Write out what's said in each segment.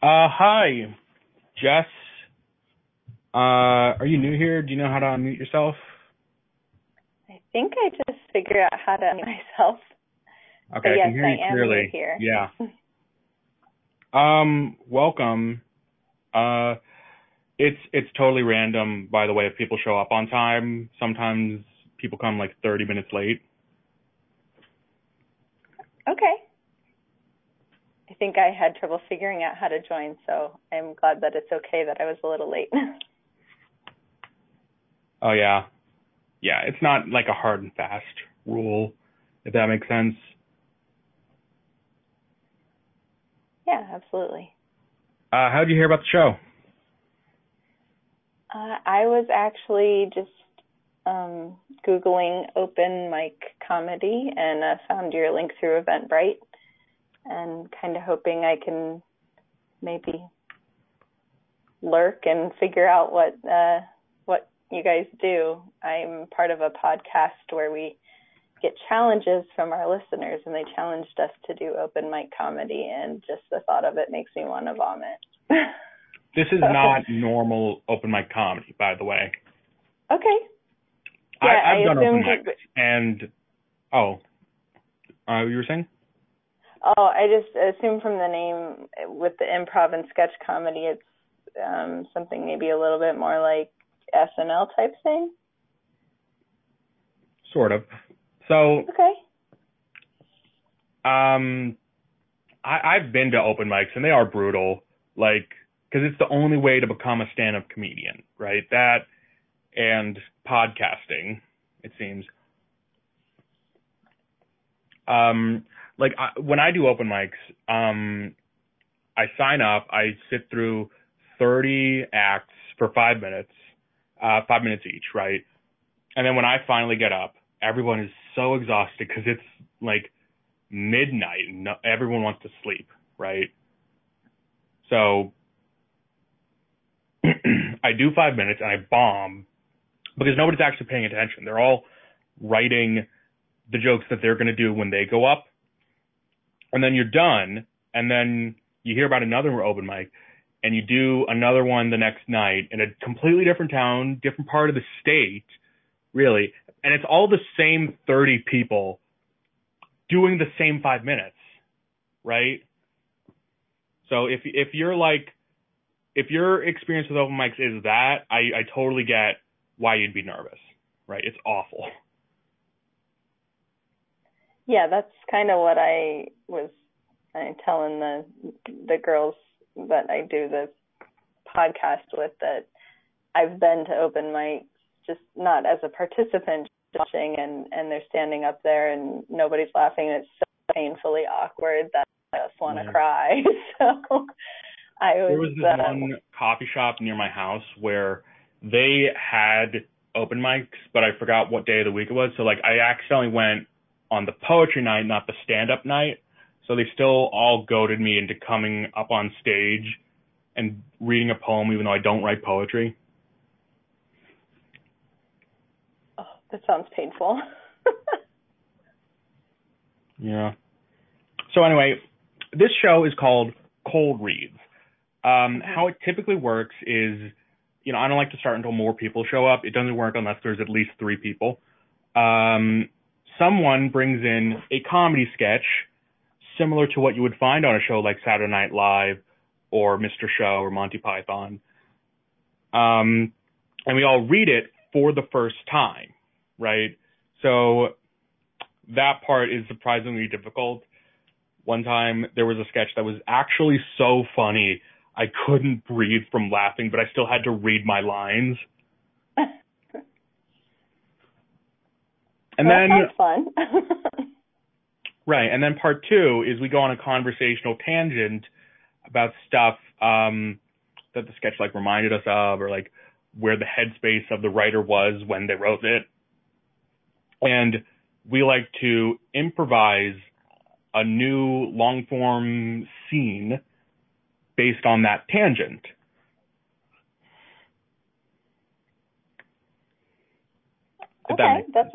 Uh, hi, Jess. Uh, are you new here? Do you know how to unmute yourself? I think I just figured out how to unmute myself. Okay, But I yes, can hear you clearly. here. Yeah. Um, welcome. Uh, it's it's totally random, by the way. If people show up on time, sometimes people come like 30 minutes late. Okay. Think I had trouble figuring out how to join, so I'm glad that it's okay that I was a little late. Oh yeah, yeah. It's not like a hard and fast rule, if that makes sense. yeah, absolutely. Uh, how did you hear about the show? Uh, I was actually just um, Googling open mic comedy and uh, found your link through Eventbrite and kind of hoping I can maybe lurk and figure out what uh, what you guys do. I'm part of a podcast where we get challenges from our listeners and they challenged us to do open mic comedy and just the thought of it makes me want to vomit. This is So- not normal open mic comedy, by the way. okay. Yeah, I, I've I done open mics, and oh, uh, you were saying? Oh, I just assume from the name with the improv and sketch comedy, it's um, something maybe a little bit more like SNL type thing. Sort of. So, Okay. um, I, I've been to open mics, and they are brutal. Like, because it's the only way to become a stand-up comedian, right? That and podcasting, it seems. Um, like I, when I do open mics, um, I sign up, I sit through 30 acts for five minutes, uh, five minutes each, right? And then when I finally get up, everyone is so exhausted because it's like midnight and no, everyone wants to sleep, right? So I do five minutes and I bomb because nobody's actually paying attention. They're all writing the jokes that they're going to do when they go up. And then you're done. And then you hear about another open mic and you do another one the next night in a completely different town, different part of the state, really. And it's all the same 30 people doing the same five minutes, right? So if, if you're like, if your experience with open mics is that, I, I totally get why you'd be nervous, right? It's awful. Yeah, that's kind of what I was uh, telling the the girls that I do the podcast with that I've been to open mics, just not as a participant, watching, and and they're standing up there and nobody's laughing. And it's so painfully awkward that I just want to Yeah. cry. So I was. There was this uh, one coffee shop near my house where they had open mics, but I forgot what day of the week it was. So like I accidentally went on the poetry night, not the stand up night. So they still all goaded me into coming up on stage and reading a poem even though I don't write poetry. oh, that sounds painful. Yeah. So anyway, this show is called Cold Reads. Um, how it typically works is, you know, I don't like to start until more people show up. It doesn't work unless there's at least three people. Um, someone brings in a comedy sketch similar to what you would find on a show like Saturday Night Live or Mr. Show or Monty Python. Um, and we all read it for the first time, right? So that part is surprisingly difficult. One time there was a sketch that was actually so funny I couldn't breathe from laughing, but I still had to read my lines. And Well, then fun. Right. And then part two is we go on a conversational tangent about stuff um, that the sketch like reminded us of or like where the headspace of the writer was when they wrote it. And we like to improvise a new long form scene based on that tangent. That okay, that's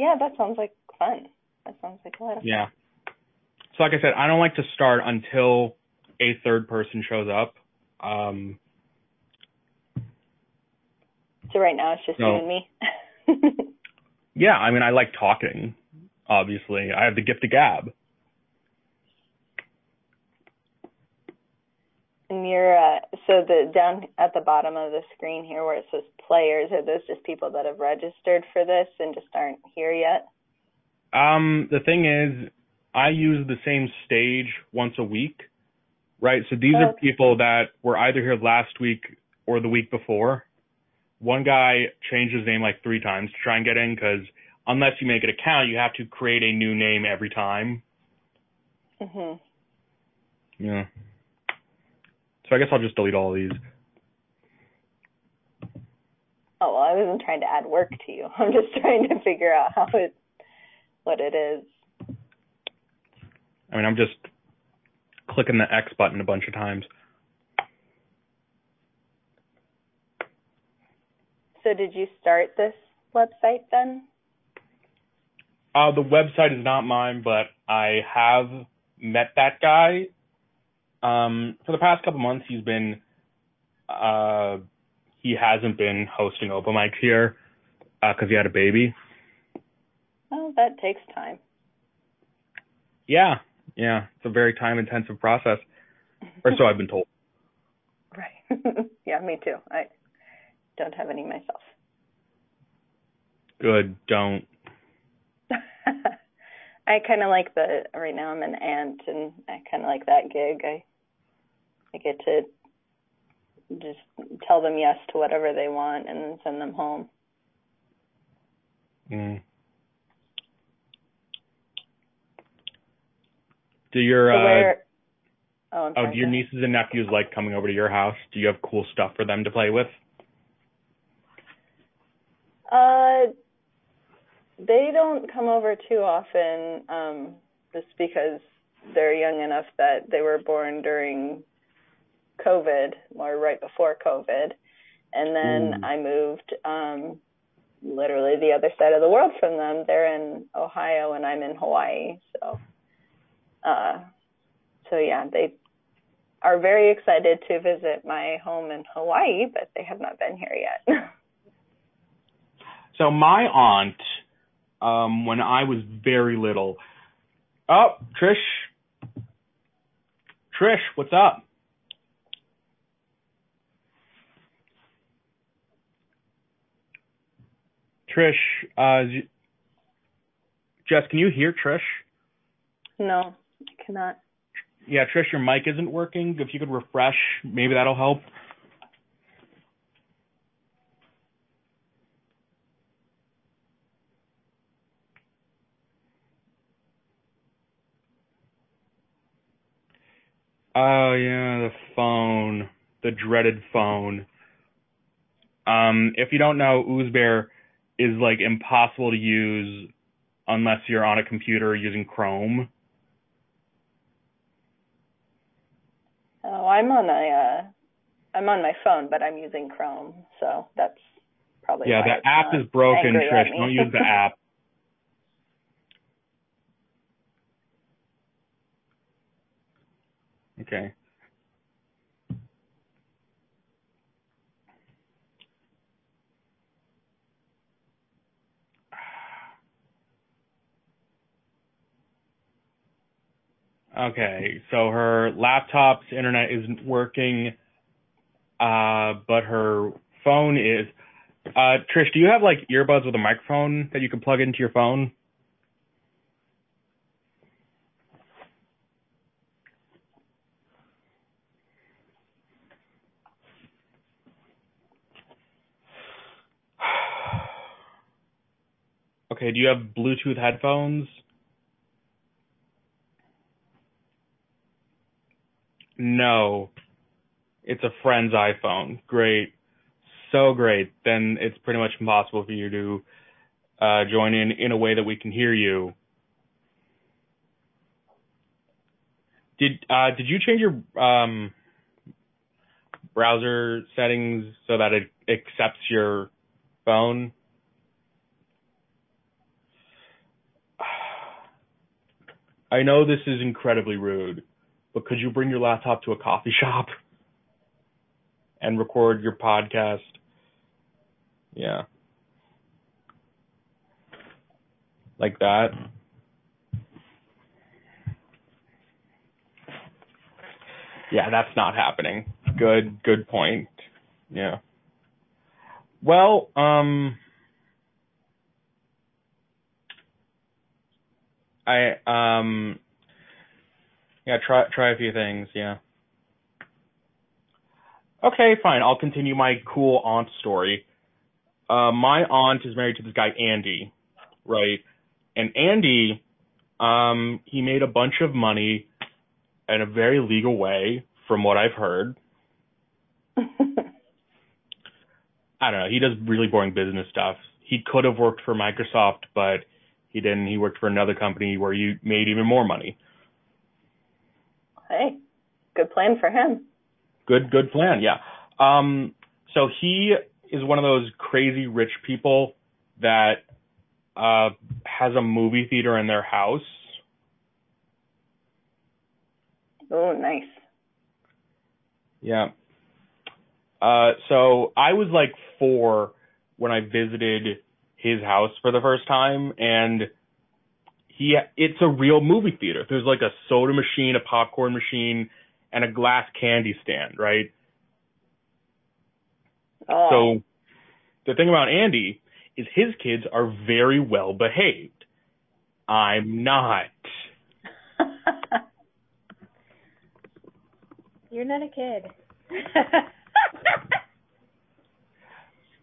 yeah, that sounds like fun. That sounds like a lot of fun. Yeah. So like I said, I don't like to start until a third person shows up. Um, so right now it's just you and me. yeah, I mean, I like talking. Obviously, I have the gift of gab. You're uh, so the down at the bottom of the screen here where it says players are those just people that have registered for this and just aren't here yet? Um, the thing is, I use the same stage once a week, right? So these oh. are people that were either here last week or the week before. One guy changed his name like three times to try and get in because unless you make an account, you have to create a new name every time. Mhm. Yeah. So I guess I'll just delete all these. Oh well, I wasn't trying to add work to you. I'm just trying to figure out how it, what it is. I mean, I'm just clicking the X button a bunch of times. So did you start this website then? Uh, the website is not mine, but I have met that guy for the past couple months, he's been uh, he hasn't been hosting open mics here because uh, he had a baby. Oh, that takes time. Yeah, yeah, it's a very time intensive process, or so I've been told. Right. yeah, me too. I don't have any myself. Good. Don't. I kind of like the right now. I'm an aunt, and I kind of like that gig. I I get to just tell them yes to whatever they want and then send them home. Mm. Do your so uh, oh, oh do your nieces and nephews like coming over to your house? Do you have cool stuff for them to play with? Uh, they don't come over too often, um, just because they're young enough that they were born during COVID or right before COVID. And then mm. I moved um literally the other side of the world from them. They're in Ohio and I'm in Hawaii. So uh so yeah, they are very excited to visit my home in Hawaii, but they have not been here yet. so my aunt um when I was very little Oh, Trish Trish, what's up? Trish, uh, Jess, can you hear Trish? No, I cannot. Yeah, Trish, your mic isn't working. If you could refresh, maybe that'll help. Oh yeah, the phone, the dreaded phone. Um, if you don't know, Oozbear is like impossible to use unless you're on a computer using Chrome. Oh, I'm on a, uh, I'm on my phone, but I'm using Chrome, so that's probably yeah. The app is broken, Trish. Don't use the app. Okay. Okay, so her laptop's internet isn't working, uh, but her phone is. Uh, Trish, do you have like earbuds with a microphone that you can plug into your phone? Okay, do you have Bluetooth headphones? No. It's a friend's iPhone. Great. So great. Then it's pretty much impossible for you to uh, join in in a way that we can hear you. Did uh, did you change your um, browser settings so that it accepts your phone? I know this is incredibly rude, but could you bring your laptop to a coffee shop and record your podcast? Yeah. Like that. Yeah, that's not happening. Good, good point. Yeah. Well, um, I um, yeah, try try a few things. Yeah. Okay, fine. I'll continue my cool aunt story. Uh, my aunt is married to this guy Andy, right? And Andy, um, he made a bunch of money in a very legal way, from what I've heard. I don't know. He does really boring business stuff. He could have worked for Microsoft, but he didn't. He worked for another company where you made even more money. Hey, good plan for him. Good, good plan. Yeah. Um, so he is one of those crazy rich people that uh, has a movie theater in their house. Oh, nice. Yeah. Uh, so I was like four when I visited his house for the first time, and he it's a real movie theater. There's like a soda machine, a popcorn machine, and a glass candy stand, right? Oh. So the thing about Andy is his kids are very well behaved. I'm not. You're not a kid.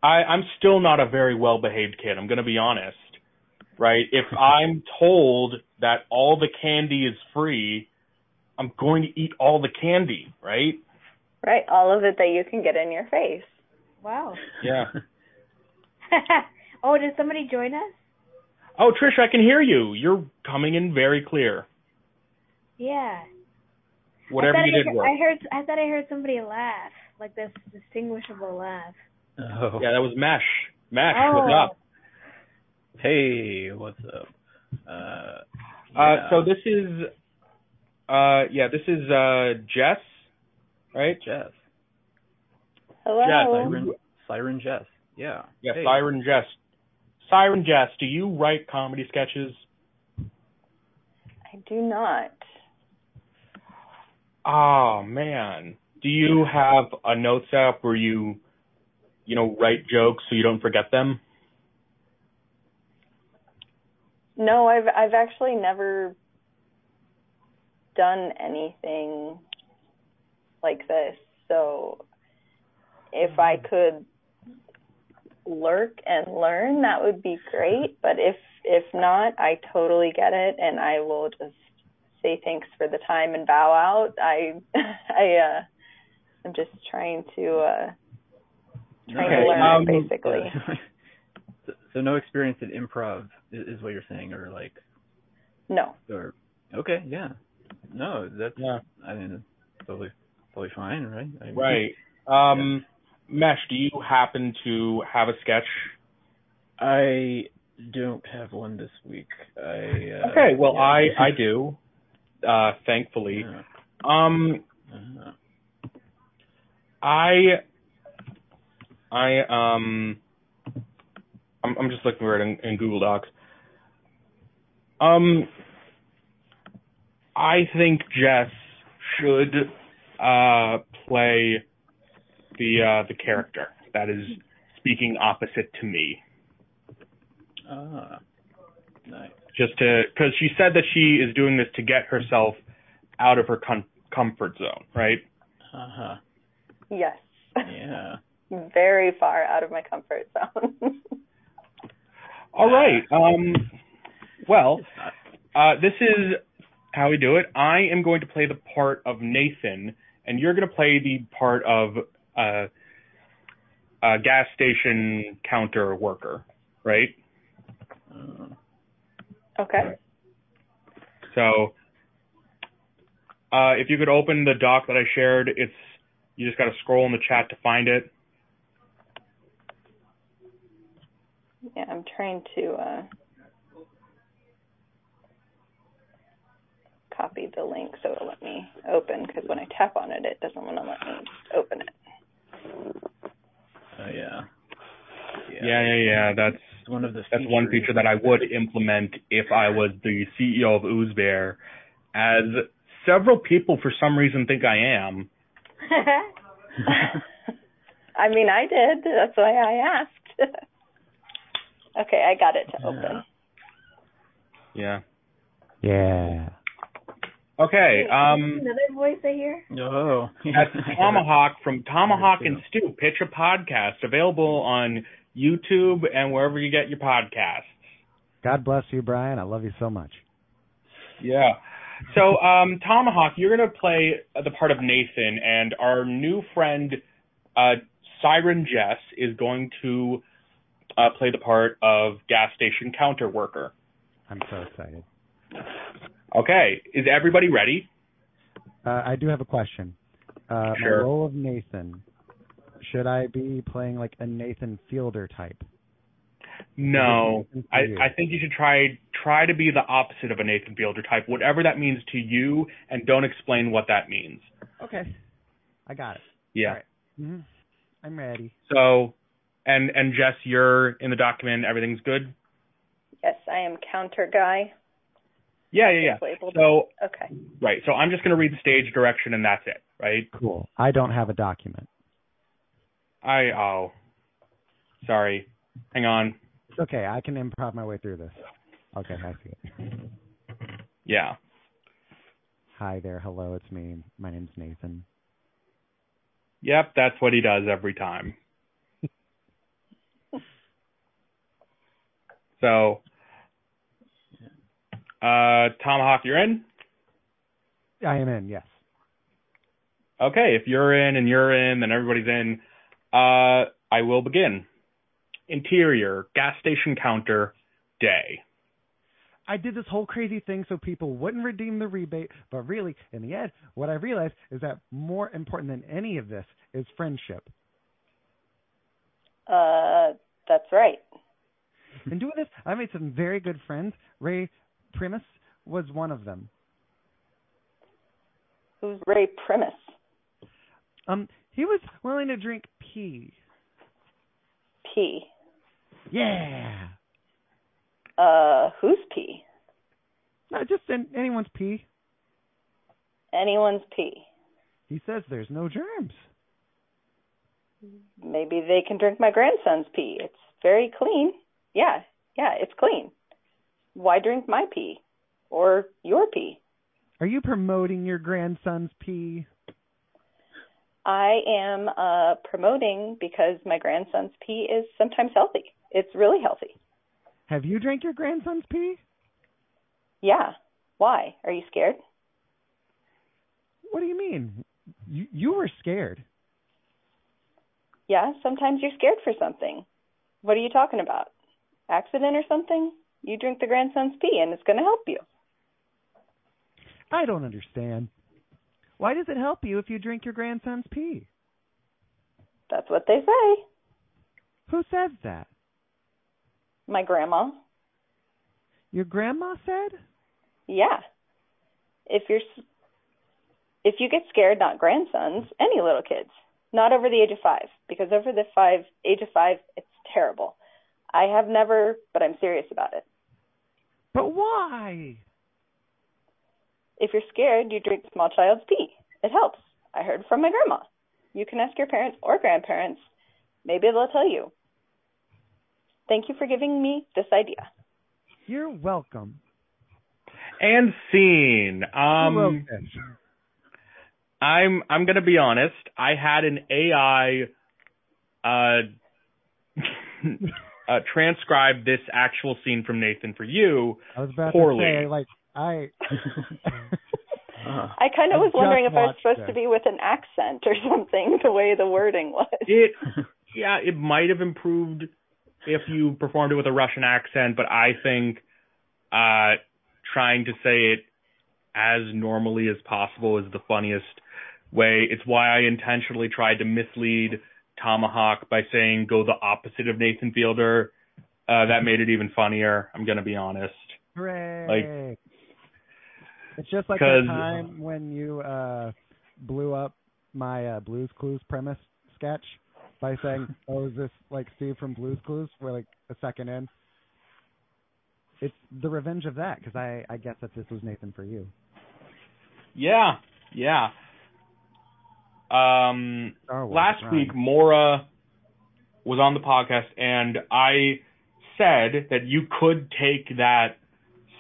I, I'm still not a very well behaved kid. I'm going to be honest, right? If I'm told that all the candy is free, I'm going to eat all the candy, right? right, all of it that you can get in your face. wow. Yeah. oh, did somebody join us? Oh, Trish, I can hear you. You're coming in very clear. Yeah. Whatever I you I, did heard- work. I heard. I thought I heard somebody laugh, like this distinguishable laugh. Oh. Yeah, that was Mesh. Mesh, oh. what's up? Hey, what's up? Uh, Uh, so this is, uh, yeah, this is uh Jess, right? Jess, Hello. Siren, Siren Jess. Yeah. Yeah, Hey. Siren Jess. Siren Jess, do you write comedy sketches? I do not. Oh man. Do you have a notes app where you, you know, write jokes so you don't forget them? No, I've I've actually never done anything like this. So if I could lurk and learn, that would be great. But if if not, I totally get it, and I will just say thanks for the time and bow out. I I uh, I'm just trying to uh, trying Okay, to learn um, basically. so, so no experience in improv is, is what you're saying, or like, No. or okay, yeah. No, that's Yeah. I mean, it's totally, totally fine, right? I, Right. Um Mesh, do you happen to have a sketch? I don't have one this week. I uh, Okay, well yeah. I I do. Uh thankfully. Yeah. Um Uh, I I um I'm I'm just looking for it in, in Google Docs. Um I think Jess should uh play the uh the character that is speaking opposite to me. ah, nice. Just to cuz she said that she is doing this to get herself out of her com- comfort zone, right? Uh huh. Yes. Yeah. Very far out of my comfort zone. All right. Um well, Uh, this is how we do it. I am going to play the part of Nathan, and you're going to play the part of uh, a gas station counter worker, right? Uh, okay. So, uh, if you could open the doc that I shared, it's you just got to scroll in the chat to find it. Yeah, I'm trying to uh, copy copy the link so it'll let me open because when I tap on it, it doesn't want to let me open it. Oh yeah. Yeah, yeah, yeah. That's one of the that's one feature that I would implement if I was the CEO of OozeBear, as several people for some reason think I am. I mean, I did. That's why I asked. okay, I got it to open. Yeah. Yeah. Okay. Um. another voice I hear. Oh. That's Tomahawk from Tomahawk and Stew. Pitch a podcast available on YouTube and wherever you get your podcasts. God bless you, Brian. I love you so much. Yeah. So, um, Tomahawk, you're going to play the part of Nathan, and our new friend, uh, Siren Jess, is going to uh, play the part of gas station counter worker. I'm so excited. Okay. Is everybody ready? Uh, I do have a question. Uh, Sure. My role of Nathan. Should I be playing like a Nathan Fielder type? No. I. I think you should try try to be the opposite of a Nathan Fielder type, whatever that means to you, and don't explain what that means. Okay. I got it. Yeah. All right. hmm I'm ready. So, and and Jess, you're in the document. Everything's good. Yes, I am counter guy. Yeah, yeah, yeah. So, Okay. right. So I'm just going to read the stage direction, and that's it. Right. Cool. I don't have a document. I oh, sorry. Hang on. It's okay. I can improv my way through this. Okay, I see it. Yeah. Hi there. Hello, it's me. My name's Nathan. Yep. That's what he does every time. so, uh, Tomahawk, you're in. I am in. Yes. Okay, if you're in and you're in, then everybody's in. Uh, I will begin. Interior, gas station counter, day. I did this whole crazy thing so people wouldn't redeem the rebate, but really, in the end, what I realized is that more important than any of this is friendship. Uh, that's right. In doing this, I made some very good friends. Ray Primus was one of them. Who's Ray Primus? Um, he was willing to drink pee. Pee. Yeah, Uh, who's pee? not just an, anyone's pee. Anyone's pee. He says there's no germs. Maybe they can drink my grandson's pee. It's very clean. Yeah, yeah, it's clean. Why drink my pee? Or your pee? Are you promoting your grandson's pee? I am uh, promoting because my grandson's pee is sometimes healthy. It's really healthy. Have you drank your grandson's pee? Yeah. Why? Are you scared? What do you mean? You you were scared. Yeah, sometimes you're scared for something. What are you talking about? Accident or something? You drink the grandson's pee and it's going to help you. I don't understand. Why does it help you if you drink your grandson's pee? That's what they say. Who says that? My grandma. Your grandma said? Yeah. If you're if you get scared, not grandsons, any little kids, not over the age of 5 because over the 5 age of 5 it's terrible. I have never, but I'm serious about it. But why? If you're scared, you drink small child's pee. It helps. I heard from my grandma. You can ask your parents or grandparents. Maybe they'll tell you. Thank you for giving me this idea. You're welcome. And scene. Um. I'm I'm gonna be honest. I had an AI uh, uh transcribe this actual scene from Nathan for you. I was about poorly. to say, like, I. Uh, I kind of was wondering if I was supposed it. to be with an accent or something, the way the wording was. It yeah, it might have improved if you performed it with a Russian accent, but I think uh trying to say it as normally as possible is the funniest way. It's why I intentionally tried to mislead Tomahawk by saying go the opposite of Nathan Fielder. Uh that made it even funnier, I'm gonna be honest. Hooray. It's just like the time when you uh blew up my uh, Blues Clues premise sketch by saying, "Oh, is this like Steve from Blues Clues?" We're like a second in. It's the revenge of that because I I guess that this was Nathan for you. Yeah, yeah. Um, Star Wars, last right. week, Mora was on the podcast, and I said that you could take that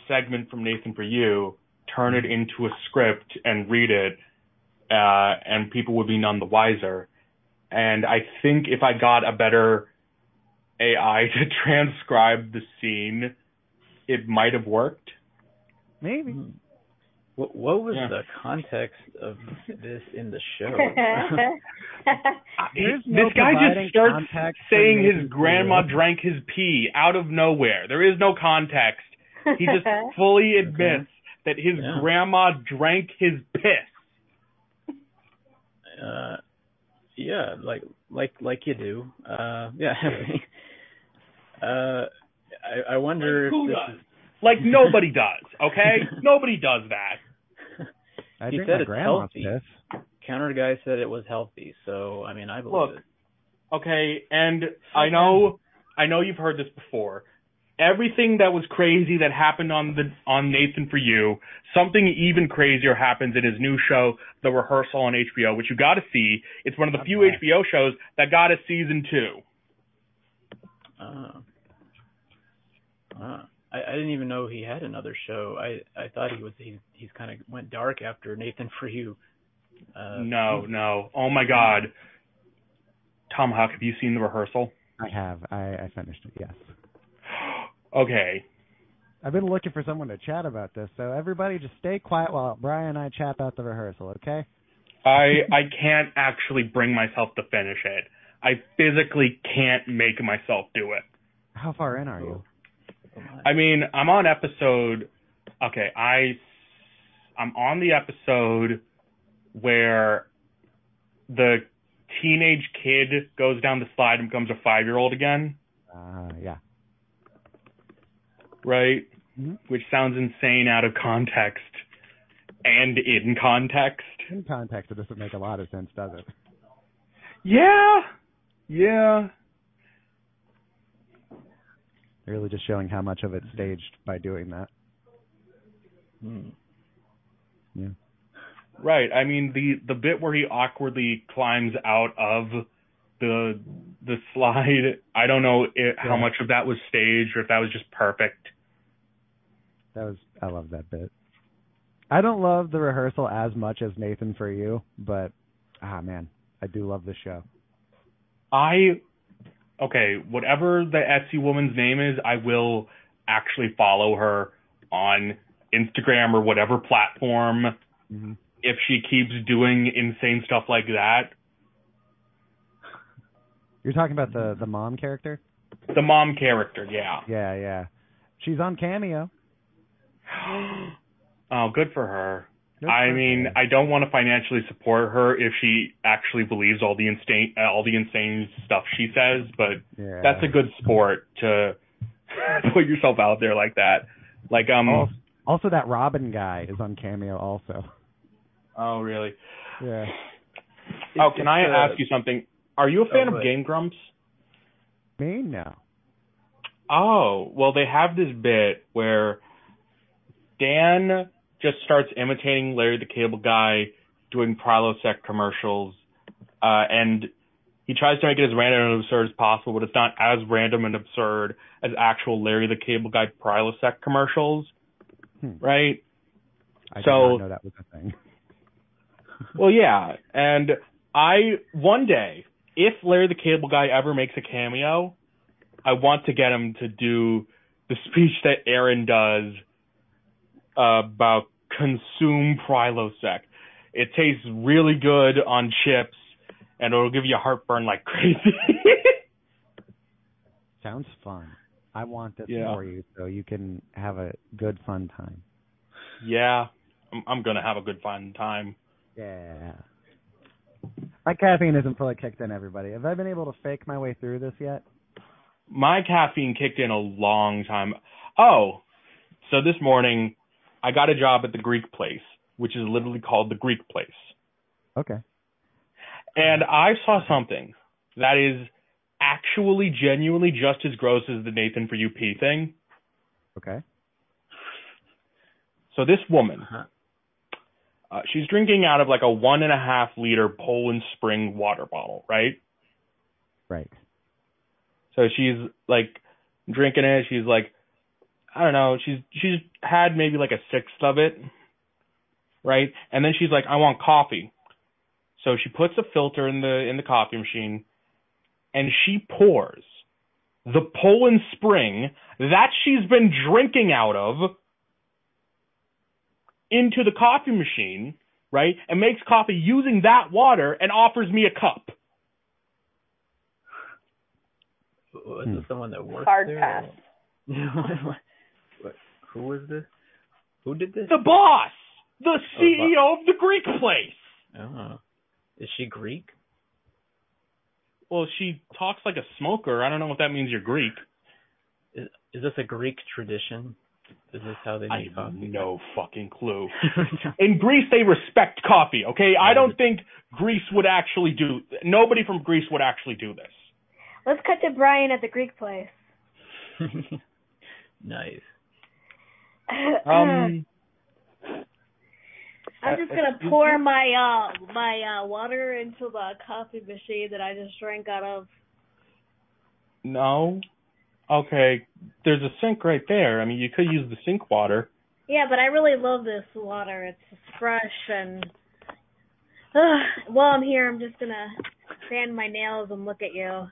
segment from Nathan for You, turn it into a script, and read it, uh, and people would be none the wiser. And I think if I got a better AI to transcribe the scene, it might have worked. Maybe. What, what was Yeah. the context of this in the show? There's this no guy just starts saying his grandma video. drank his pee out of nowhere. There is no context. He just fully admits that his Yeah. grandma drank his piss. uh, yeah, like like like you do. Uh, yeah. uh, I, I wonder Who if does? this Like nobody does, okay? nobody does that. Is, I He said it's healthy. piss. counter guy said it was healthy, so I mean I believe Look, it. Okay, and I know I know you've heard this before. Everything that was crazy that happened on the on Nathan for You, something even crazier happens in his new show, The Rehearsal on HBO, which you got to see. It's one of the few Okay. HBO shows that got a season two. Uh, uh, I, I didn't even know he had another show. I I thought he was he he's kind of went dark after Nathan for you. Uh, no, no. Oh my God. Tomahawk, have you seen The Rehearsal? I have. I, I finished it. Yes. Okay. I've been looking for someone to chat about this, so everybody just stay quiet while Brian and I chat about the rehearsal, okay? I I can't actually bring myself to finish it. I physically can't make myself do it. How far in are you? I mean, I'm on episode. Okay, I I'm on the episode where the teenage kid goes down the slide and becomes a five year old again, Uh, yeah. right? Mhm. Which sounds insane out of context and in context. In context, it doesn't make a lot of sense, does it? Yeah, yeah. Really just showing how much of it's staged by doing that. Hmm. Yeah. Right. I mean the the bit where he awkwardly climbs out of the the slide. I don't know i how much of that was staged or if that was just perfect. That was I love that bit. I don't love the rehearsal as much as Nathan for you, but ah man, I do love the show. I okay, whatever the Etsy woman's name is, I will actually follow her on Instagram or whatever platform hmm if she keeps doing insane stuff like that. You're talking about the the mom character? The mom character, yeah. Yeah, yeah. She's on Cameo. oh, good for her. Good I mean. I don't want to financially support her if she actually believes all the insane, uh, all the insane stuff she says, but yeah. that's a good sport to put yourself out there like that. Like, um, Also, also, that Robin guy is on Cameo also. oh really? Yeah. Oh, can I uh, ask you something? Are you a fan oh, of Game Grumps? Me no. Oh, well, they have this bit where Dan just starts imitating Larry the Cable Guy doing Prilosec commercials, uh, and he tries to make it as random and absurd as possible, but it's not as random and absurd as actual Larry the Cable Guy Prilosec commercials, Hmm. right? I So- know that was a thing. Well, yeah, and I one day, if Larry the Cable Guy ever makes a cameo, I want to get him to do the speech that Aaron does about consume Prilosec. It tastes really good on chips, and it'll give you heartburn like crazy. Sounds fun. I want this Yeah. for you so you can have a good fun time. yeah, I'm, I'm gonna have a good fun time. Yeah. My caffeine isn't fully kicked in, everybody. Have I been able to fake my way through this yet? my caffeine kicked in a long time. Oh, so this morning I got a job at the Greek place, which is literally called the Greek place. Okay. And I saw something that is actually genuinely just as gross as the Nathan for you pee thing. Okay. So this woman, Uh-huh. uh, she's drinking out of like a one and a half liter Poland Spring water bottle, right? Right. So she's like drinking it. She's like, I don't know. She's she's had maybe like a sixth of it, right? And then she's like, I want coffee. So she puts a filter in the in the coffee machine, and she pours the Poland Spring that she's been drinking out of into the coffee machine, right? And makes coffee using that water and offers me a cup. Was Hmm. this someone that worked Hard there? pass. what, what, who was this? Who did this? The boss, the oh, CEO of the Greek place. Oh. Is she Greek? Well, she talks like a smoker. I don't know if that means you're Greek. Is, is this a Greek tradition? Is this how they I make have coffee? no fucking clue. In Greece, they respect coffee. Okay, I don't mm-hmm. think Greece would actually do. Nobody from Greece would actually do this. Let's cut to Brian at the Greek place. nice. Um, I'm just uh, gonna excuse pour my uh my uh water into the coffee machine that I just drank out of. no. Okay, there's a sink right there. I mean, you could use the sink water. Yeah, but I really love this water. It's fresh and uh, while I'm here, I'm just gonna sand my nails and look at you.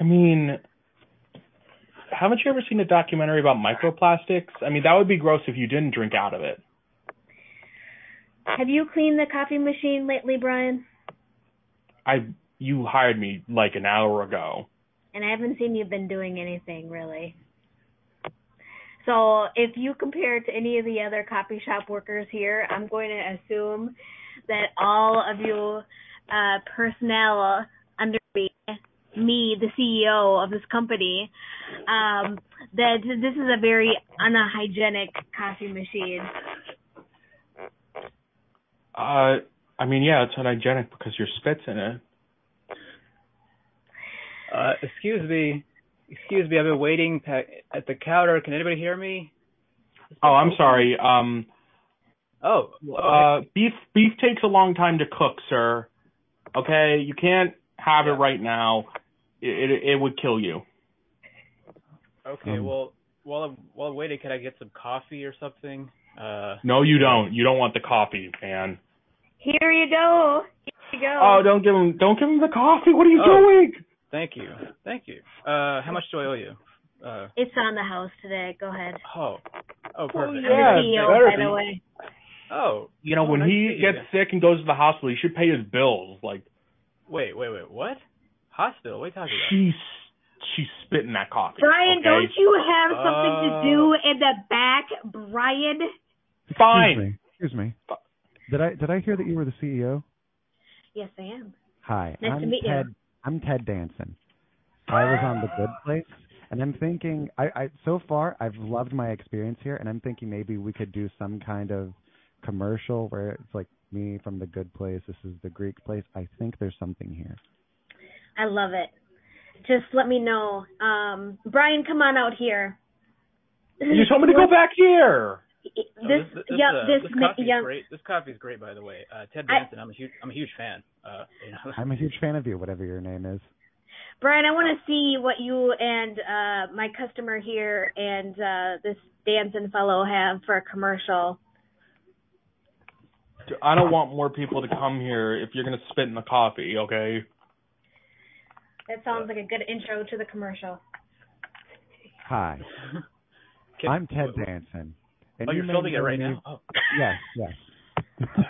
I mean, haven't you ever seen a documentary about microplastics? I mean, that would be gross if you didn't drink out of it. Have you cleaned the coffee machine lately, Brian? I you hired me like an hour ago. And I haven't seen you've been doing anything really. So if you compare it to any of the other coffee shop workers here, I'm going to assume that all of you uh, personnel under me, me, the CEO of this company, um, that this is a very unhygienic coffee machine. Uh, I mean, yeah, it's unhygienic because your spit's in it. Uh, excuse me. Excuse me, I've been waiting pa- at the counter. Can anybody hear me? Oh, I'm sorry. Um, Oh, uh, beef beef takes a long time to cook, sir. Okay, you can't have it right now. It, it it would kill you. okay. um, Well, while I'm, while I'm waiting, can I get some coffee or something? Uh, No, you don't. You don't want the coffee, man. Here you go. Here you go. Oh, don't give him don't give him the coffee. What are you Oh. doing? thank you, thank you. Uh, how much do I owe you? Uh, It's on the house today. Go ahead. oh, oh, Well, perfect. yeah, CEO, better by be. the way. Oh, You know, Oh, when nice he gets you. sick and goes to the hospital, he should pay his bills. Like wait, wait, wait. What? Hospital? What are you talking about? she she spit in that coffee. Brian, okay? don't you have something to do Oh. in the back, Brian? Fine. Excuse me. Excuse me. Did I did I hear that you were the CEO? Yes, I am. Hi, Nice I'm to meet you. Ted. I'm Ted Danson. I was on the Good Place, and I'm thinking. I, I so far I've loved my experience here, and I'm thinking maybe we could do some kind of commercial where it's like me from the Good Place. This is the Greek place. I think there's something here. I love it. Just let me know. Um, Brian, come on out here. You told me to go back here. This, Oh, this, this, yeah, uh, this, this ma- coffee's young, great. This coffee's great, by the way. Uh, Ted I- Danson, I'm a huge, I'm a huge fan. Uh, you know. I'm a huge fan of you, whatever your name is. Brian, I want to see what you and uh, my customer here and uh, this dancing fellow have for a commercial. I don't want more people to come here if you're gonna spit in the coffee. Okay. That sounds like a good intro to the commercial. Hi, Can- I'm Ted what- Danson. And Oh, you you're may filming it right me- now. Oh. Yes, yes. oh,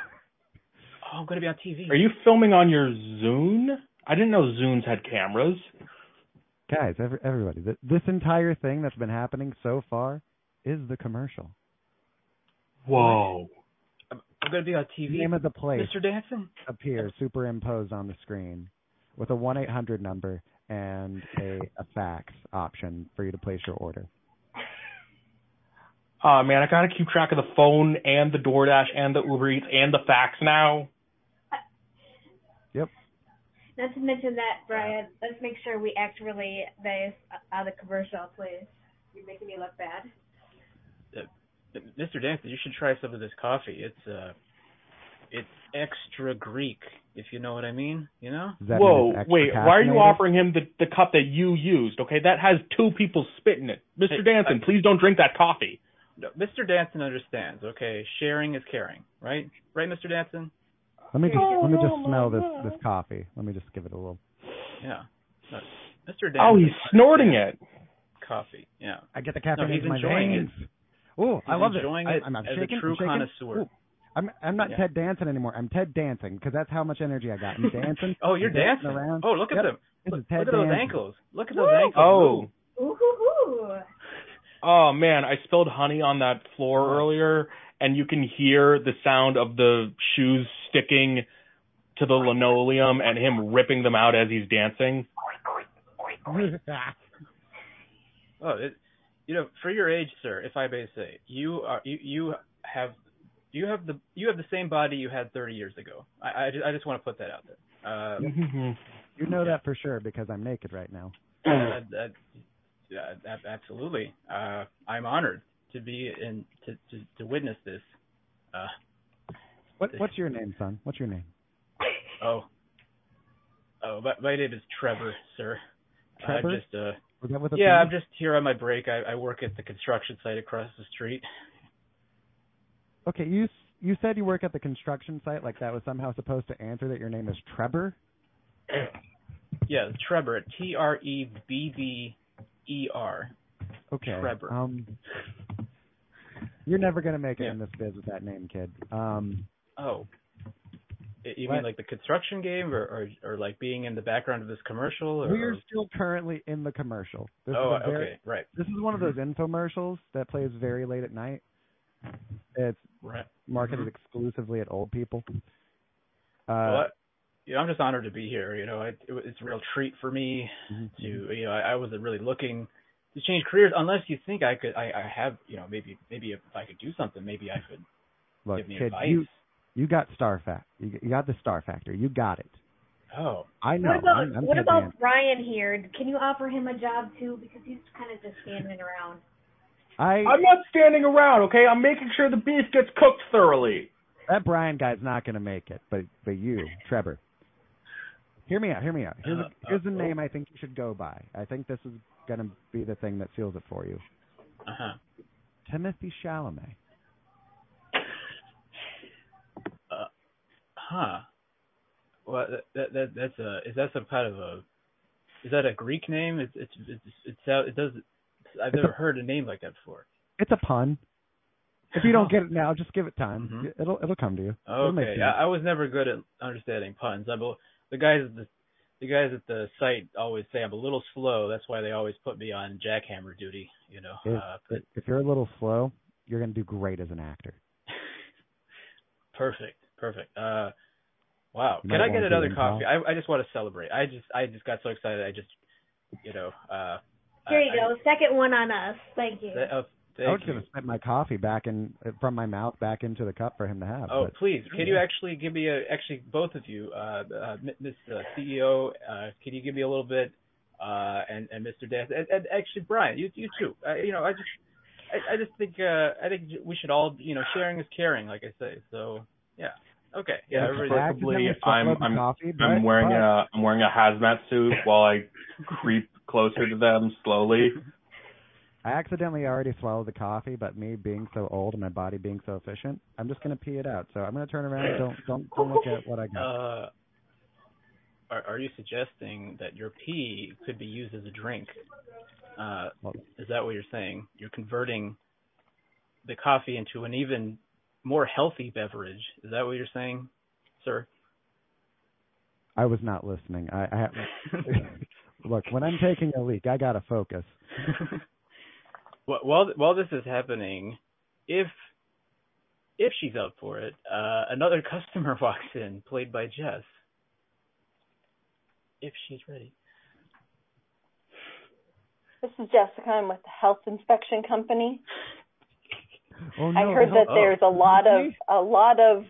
I'm gonna be on TV. Are you filming on your Zune? I didn't know Zunes had cameras. Guys, every, everybody, th- this entire thing that's been happening so far is the commercial. Whoa. I'm, I'm gonna be on TV. name of the place Mr. Danson. appears superimposed on the screen with a one eight hundred number and a, a fax option for you to place your order. Oh man, I gotta keep track of the phone and the DoorDash and the Uber Eats and the fax now. Yep. Not to mention that, Brian. Let's make sure we accurately base on the commercial, please. You're making me look bad. Uh, Mr. Danson, you should try some of this coffee. It's uh, it's extra Greek, if you know what I mean. You know? That Whoa, mean wait, why are you offering him the, the cup that you used? Okay, that has two people spit in it. Mr. Hey, Danson, I- please don't drink that coffee. No, Mr. Danson understands. Okay, sharing is caring, right? Right, Mr. Danson? Let me just Oh, let me just oh, smell this God. this coffee. Let me just give it a little. Yeah. No, Mr. Danson. Oh, he's snorting it. Coffee. Yeah. I get the caffeine No, he's into my enjoying it. veins. Oh, I love enjoying it. it I, I'm, I'm as a true I'm shaking. connoisseur. Ooh, I'm I'm not Yeah. Ted Dancing anymore. I'm Ted Dancing because that's how much energy I got. I'm dancing. Oh, you're I'm dancing. around. Oh, look at Yep. them. This Look, is Ted look at those ankles. Look at those ankles. Oh. move. Ooh hoo hoo. Oh man, I spilled honey on that floor Oh. earlier, and you can hear the sound of the shoes sticking to the linoleum and him ripping them out as he's dancing. Oh, it, you know, for your age, sir, if I may say, you are you you have you have the you have the same body you had 30 years ago. I I just, I just want to put that out there. Uh, you know Yeah. that for sure because I'm naked right now. that, that, yeah, that, absolutely. Uh, I'm honored to be in to to, to witness this. Uh, What what's your name, son? What's your name? oh, oh, my, my name is Trevor, sir. Trevor? I'm just uh, Was that with a yeah? I'm just here on my break. I, I work at the construction site across the street. Okay, you you said you work at the construction site, like that was somehow supposed to answer that your name is Trevor. Yeah, Trevor, T R E B B E R. Okay. Trevor. Um, you're never gonna make it Yeah. in this biz with that name, kid. Um, Oh. You What? mean like the construction game, or, or or like being in the background of this commercial? Or, we're still currently in the commercial. This oh, is very, okay, right, This is one of those infomercials that plays very late at night. It's right. marketed Mhm. exclusively at old people. Uh, well, I, you know, I'm just honored to be here. You know, it, it, it's a real treat for me mhm. to, you know, I, I wasn't really looking to change careers unless you think I could. I, I have, you know, maybe maybe if I could do something, maybe I could Look, give me kid, advice. you you got star fact. You, you got the star factor. You got it. Oh, I know. What about I'm, I'm what about Danson. Brian here? Can you offer him a job too? Because he's kind of just standing around. I I'm not standing around, okay? I'm making sure the beef gets cooked thoroughly. that Brian guy's not gonna make it, but but you, Trevor. Hear me out. Hear me out. Here's, a, here's the name I think you should go by. I think this is gonna be the thing that seals it for you. uh huh. Timothy Chalamet. Uh, huh. Well, that, that that that's a is that some kind of a is that a Greek name? It's it's it's it's it does I've It's never a- heard a name like that before. It's a pun. If you don't get it now, just give it time. Mhm. It'll it'll come to you. Okay. I, I was never good at understanding puns. I'm a, the guys at the the guys at the site always say I'm a little slow. That's why they always put me on jackhammer duty. You know. If, Uh, but if you're a little slow, you're gonna do great as an actor. perfect, perfect. Uh, wow. You Can I get another coffee? I I just want to celebrate. I just I just got so excited. I just you know. Uh, Here you I, go. Second one on us. Thank you. I, uh, thank I was gonna spit my coffee back in from my mouth back into the cup for him to have. Oh, but please, can you actually give me a, actually both of you, uh, uh, Miss uh, CEO, uh, can you give me a little bit, uh, and, and Mr. Dan, and, and actually Brian, you, you too. Uh, you know, I just, I, I just think, uh, I think we should all, you know, sharing is caring, like I say. So, yeah. Okay. Yeah. Preferably I'm I'm- coffee, I'm wearing a I'm wearing a hazmat suit while I creep closer to them slowly. I accidentally already swallowed the coffee, but me being so old and my body being so efficient, I'm just gonna pee it out. So I'm gonna turn around. Don't don't don't look at what I got. uh, are, are you suggesting that your pee could be used as a drink? Uh, Well, Is that what you're saying? You're converting the coffee into an even more healthy beverage. Is that what you're saying, sir? I was not listening. I, I look when I'm taking a leak, I gotta focus. Wh- while while this is happening, if if she's up for it, uh, another customer walks in, played by Jess. If she's ready. This is Jessica. I'm with the health inspection company. Oh no! I heard that Oh. there's a lot of a lot of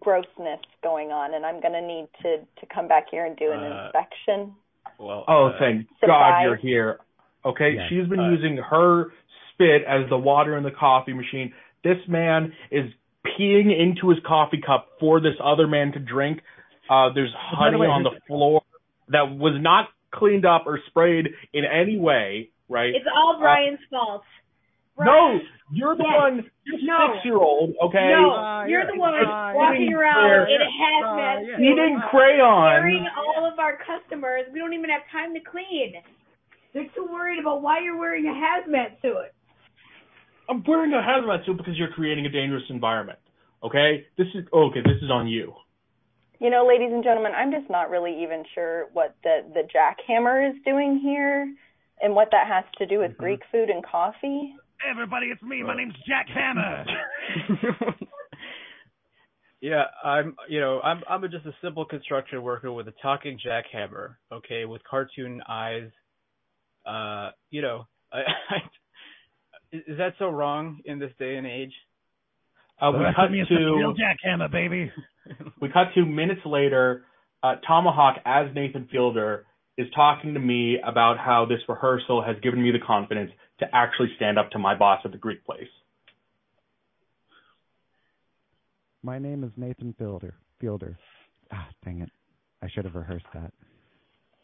grossness going on, and I'm gonna need to to come back here and do an Uh, inspection. Well, Oh, uh, thank Surprise. God you're here. Okay, Yes. she's been Uh, using her spit as the water in the coffee machine. This man is peeing into his coffee cup for this other man to drink. Uh, there's honey way, on the floor that was not cleaned up or sprayed in any way, right? It's all Brian's fault. No, you're the Yes. one, you're No. six year old, okay? No, Uh, you're yeah. the one Uh, walking yeah. around in a Uh, hazmat yeah. suit, Eating carrying crayons. all of our customers. We don't even have time to clean. They're too worried about why you're wearing a hazmat suit. I'm wearing a hazmat suit because you're creating a dangerous environment. Okay? This is okay, this is on you. You know, ladies and gentlemen, I'm just not really even sure what the the jackhammer is doing here, and what that has to do with Mm-hmm. Greek food and coffee. Everybody, it's me. My name's Jack Hammer. Yeah, I'm. You know, I'm. I'm just a simple construction worker with a talking jackhammer. Okay, with cartoon eyes. Uh, you know, I, I, is that so wrong in this day and age? Uh, we cut me the real to jackhammer, baby. we cut to minutes later. Uh, Tomahawk as Nathan Fielder is talking to me about how this rehearsal has given me the confidence to actually stand up to my boss at the Greek place. My name is Nathan Fielder. Fielder. Ah, dang it! I should have rehearsed that.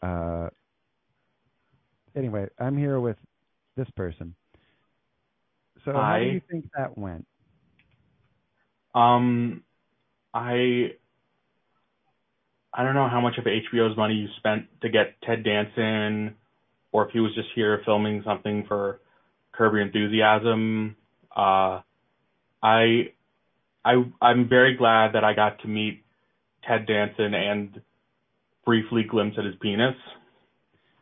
Uh. Anyway, I'm here with this person. So how Hi. do you think that went? Um, I I don't know how much of HBO's money you spent to get Ted Danson, or if he was just here filming something for Curb Your Enthusiasm. Uh, I I I'm very glad that I got to meet Ted Danson and briefly glimpse at his penis.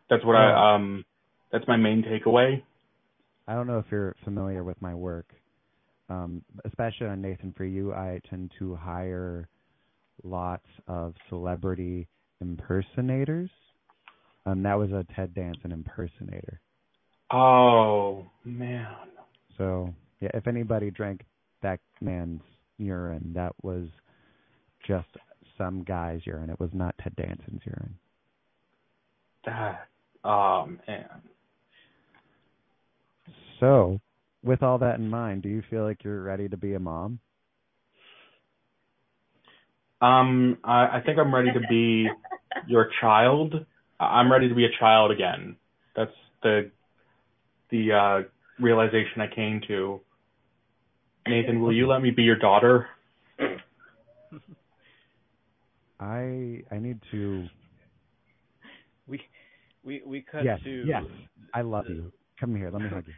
That's what I um that's my main takeaway. I don't know if you're familiar with my work, um, especially on Nathan for You. I tend to hire lots of celebrity impersonators. Um, that was a Ted Danson impersonator. Oh man. So yeah, if anybody drank that man's urine, that was just some guy's urine. It was not Ted Danson's urine. That oh man. So, with all that in mind, do you feel like you're ready to be a mom? Um, I, I think I'm ready to be your child. I'm ready to be a child again. That's the the uh, realization I came to. Nathan, will you let me be your daughter? I I need to. We we we cut yes, to yes. I love you. Come here. Let me hug you.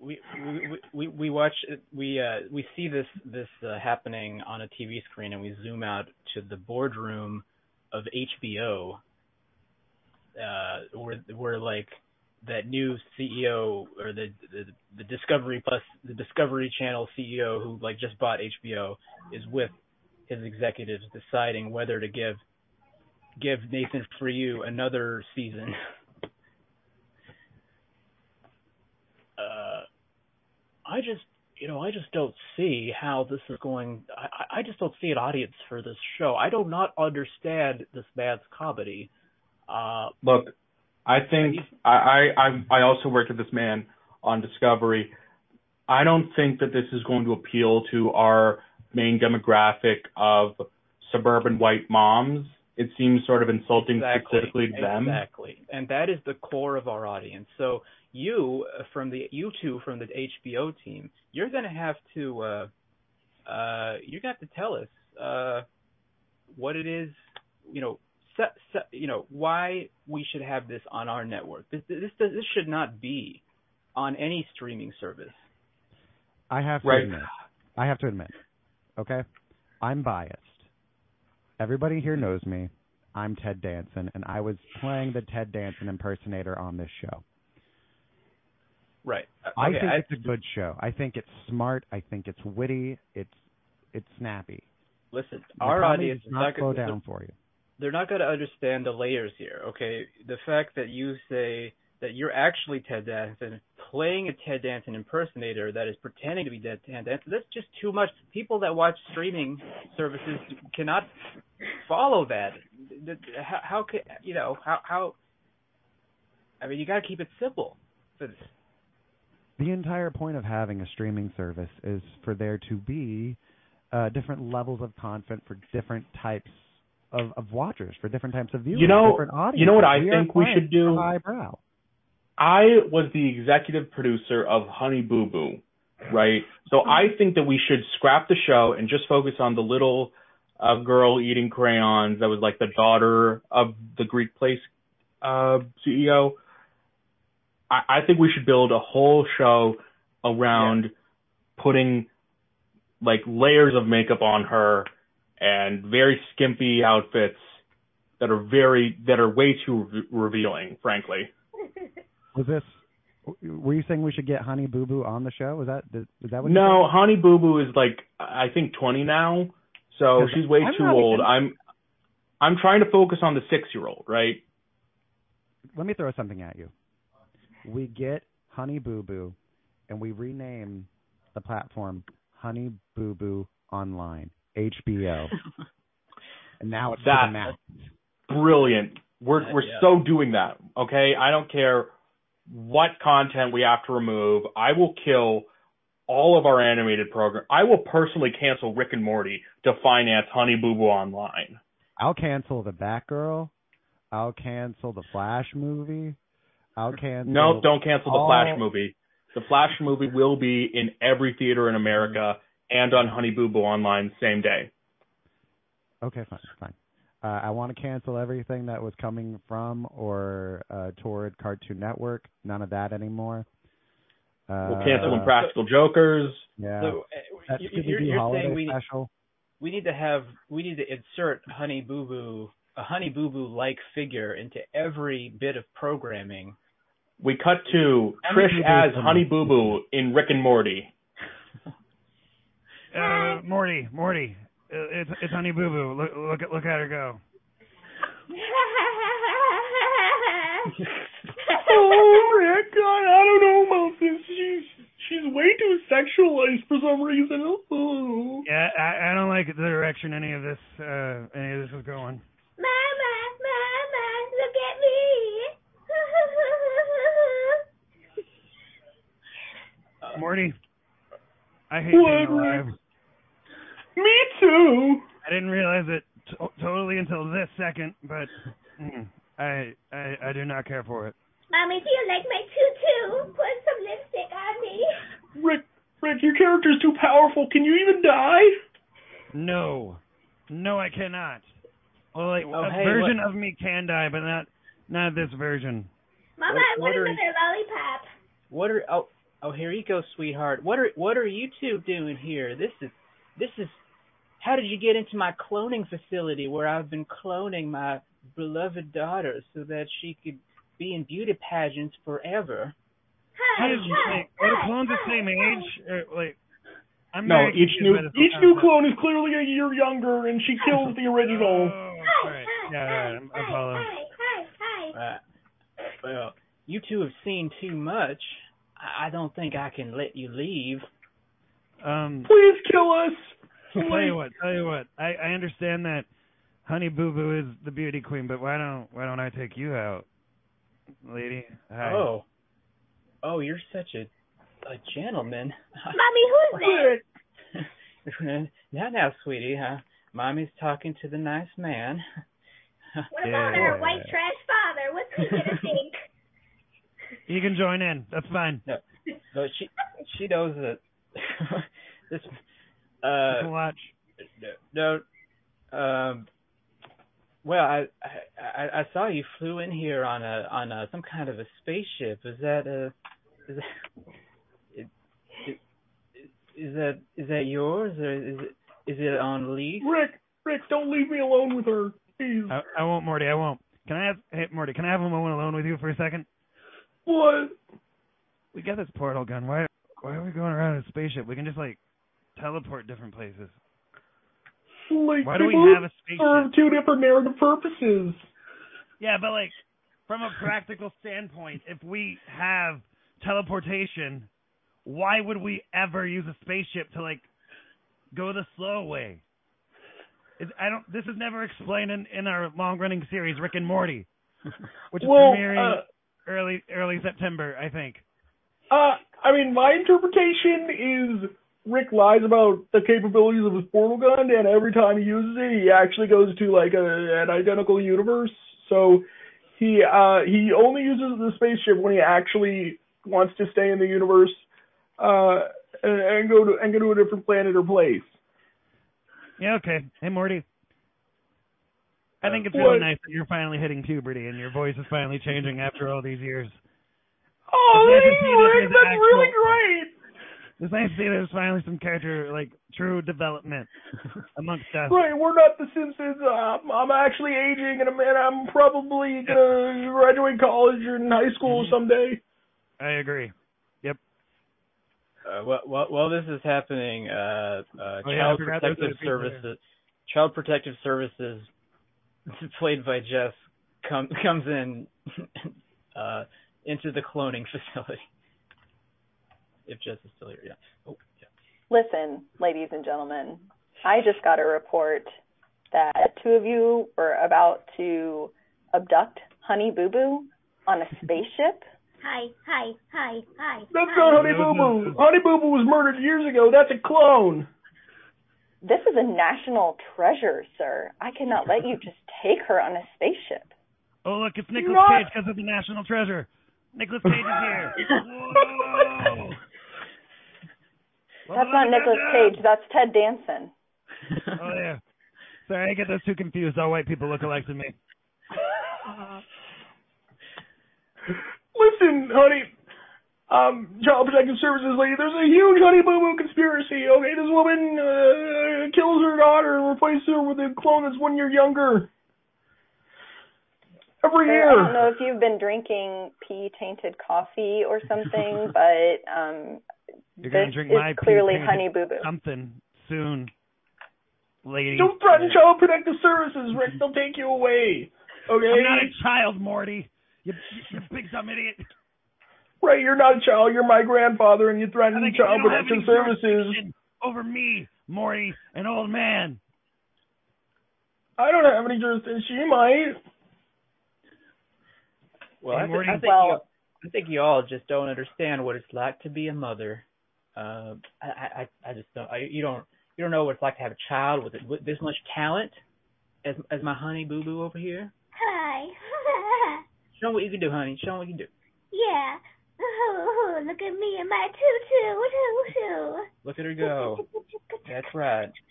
we we we we we watch we uh we see this this uh, happening on a TV screen and we zoom out to the boardroom of HBO uh where where like that new CEO or the the, the Discovery Plus the Discovery Channel CEO who like just bought HBO is with his executives deciding whether to give give Nathan for you another season. uh I just, you know, I just don't see how this is going. I, I just don't see an audience for this show. I do not understand this man's comedy. Uh, Look, I think I, I I also worked with this man on Discovery. I don't think that this is going to appeal to our main demographic of suburban white moms. It seems sort of insulting exactly, specifically to them. exactly, and that is the core of our audience. So you uh, from the you two from the HBO team, you're going to have to uh, uh, to have to tell us uh, what it is, you know, you know, why we should have this on our network. This this this should not be on any streaming service. I have to Right. admit. I have to admit. Okay, I'm biased. Everybody here knows me. I'm Ted Danson, and I was playing the Ted Danson impersonator on this show. Right. Uh, I think I- it's a good show. I think it's smart. I think it's witty. It's it's snappy. listen. The Our audience is not slow down for you. They're not going to understand the layers here. Okay, the fact that you say that you're actually Ted Danson playing a Ted Danson impersonator that is pretending to be Ted Danson. That's just too much. People that watch streaming services cannot follow that. How, how can you know how how? I mean, you got to keep it simple. For this. The entire point of having a streaming service is for there to be uh, different levels of content for different types of, of watchers, for different types of viewers, You know- different audiences. you know what I we think we should do? Highbrow. I was the executive producer of Honey Boo Boo, right? So I think that we should scrap the show and just focus on the little uh, girl eating crayons that was like the daughter of the Greek Place uh, CEO. I, I think we should build a whole show around putting like layers of makeup on her and very skimpy outfits that are very that are way too re- revealing, frankly. Was this? Were you saying we should get Honey Boo Boo on the show? Was that is that what? you No? Honey Boo Boo is like I think 20 now, so she's way I'm too old. even- I'm I'm trying to focus on the six year old, right? Let me throw something at you. We get Honey Boo Boo, and we rename the platform Honey Boo Boo Online HBO, and now it's That- for the masses. Brilliant. We're we're Yeah. so doing that. Okay, I don't care what content we have to remove. I will kill all of our animated program. I will personally cancel Rick and Morty to finance Honey Boo Boo Online. I'll cancel the Batgirl. I'll cancel the Flash movie. I'll cancel. No, don't cancel the all- Flash movie. The Flash movie will be in every theater in America and on Honey Boo Boo Online same day. Okay, fine, fine. Uh, I want to cancel everything that was coming from or uh, toward Cartoon Network. None of that anymore. Uh, We'll cancel Impractical Jokers. Yeah, So, uh, that you, you're, you're saying we special. we need to have we need to insert Honey Boo Boo a Honey Boo Boo like figure into every bit of programming. We cut to Trish Boo Boo as Honey Boo Boo in Rick and Morty. Uh, Morty, Morty, uh, it's it's Honey Boo Boo. Look look at look at her go. oh, Rick, I, I don't know about this. She's she's way too sexualized for some reason. Oh. Yeah, I, I don't like the direction any of this uh any of this is going. Mama, Mama, look at me. Morty, I hate What, being alive. Rick? Me too. I didn't realize it to- totally until this second, but mm, I, I I do not care for it. Mommy, do you like my tutu? Put some lipstick on me. Rick, Rick, your character's too powerful. Can you even die? No, no, I cannot. Well, like Oh, a hey, version what- of me can die, but not not this version. Mama, What- I want what are- another lollipop. What are oh oh here you go, sweetheart. What are what are you two doing here? This is this is how did you get into my cloning facility where I've been cloning my beloved daughter so that she could be in beauty pageants forever? Hi, How did you hi, say? Are the hi, clowns the same hi. age? Or, like, I'm No, each new each new clone is clearly a year younger, and she kills the original. Oh, Hi, right. Yeah, right. I'm- I hi, follow. hi, hi, hi. Uh, well, you two have seen too much. I I don't think I can let you leave. Um, Please kill us. tell you what, tell you what. I I understand that Honey Boo Boo is the beauty queen, but why don't why don't I take you out, lady? Hi. Oh, oh, you're such a a gentleman. Mommy, who's that? now, now, sweetie, huh? Mommy's talking to the nice man. What about Yeah. our white trash father? What's he gonna think? You can join in. That's fine. But she she knows that this uh can watch. no no um well I, I I saw you flew in here on a on a some kind of a spaceship. Is that a is that is, is, is that is that yours or is it is it on lease? Rick, Rick, don't leave me alone with her, please. I, I won't, Morty. I won't. Can I have hey Morty? Can I have a moment alone with you for a second? What? We got this portal gun. Why why are we going around in a spaceship? We can just like teleport different places. Like, Why do we have a serve spaceship? two different narrative purposes. Yeah, but like from a practical standpoint, if we have teleportation, why would we ever use a spaceship to like go the slow way? It, I don't. This is never explained in, in our long running series Rick and Morty, which is Well, premiering uh, early early September, I think. Uh, I mean, my interpretation is Rick lies about the capabilities of his portal gun, and every time he uses it, he actually goes to like a, an identical universe. So he uh he only uses the spaceship when he actually wants to stay in the universe, uh, and, and go to and go to a different planet or place. Yeah, okay. Hey, Morty. I think it's What? really nice that you're finally hitting puberty and your voice is finally changing after all these years. Oh, It's nice to thank you, Rick. there's That's really great. It's nice to see there's finally some character, like, true development amongst us. Right, we're not the Simpsons. I'm, I'm actually aging, and I'm, and I'm probably gonna graduate college or in high school Mm-hmm. someday. I agree. Yep. Uh, while, while, while this is happening, uh, uh, Oh, Child forgot those Protective other people there. Services, Child Protective Services, played by Jess, come, comes in uh, into the cloning facility. If Jess is still here, yeah. Oh, yeah. Listen, ladies and gentlemen, I just got a report that two of you were about to abduct Honey Boo Boo on a spaceship. Hi, hi, hi, hi. That's hi. not Honey Boo Boo. Honey Boo Boo was murdered years ago. That's a clone. This is a national treasure, sir. I cannot let you just take her on a spaceship. Oh, look, it's Nicolas Not- Cage because of the national treasure. Nicolas Cage is here. Whoa. That's not Nicolas Cage. That's Ted Danson. Oh, yeah. Sorry, I get those two confused. All white people look alike to me. Listen, honey. Um, Child Protective Services lady, there's a huge Honey Boo Boo conspiracy. Okay, this woman uh, kills her daughter and replaces her with a clone that's one year younger. Every Sir, year. I don't know if you've been drinking pee tainted coffee or something, but um, You're gonna drink my clearly pee-tainted Honey Boo Boo. something soon, lady. Don't threaten Child Protective Services, Rick. They'll take you away. Okay? I'm not a child, Morty. You, you big dumb idiot. Right, you're not a child. You're my grandfather, and you I threaten think Child you don't have Protective Services. jurisdiction over me, Morty, an old man. I don't have any jurisdiction. She might. Well, Hey, I, thi- Morty. I think Well- you, I think you all just don't understand what it's like to be a mother. Uh, I, I, I just don't. I, you don't, you don't know what it's like to have a child with, with this much talent, as as my honey boo boo over here. Hi. Show 'em what you can do, honey. Show 'em what you can do. yeah. Oh, look at me and my tutu, tutu. Look at her go. That's right.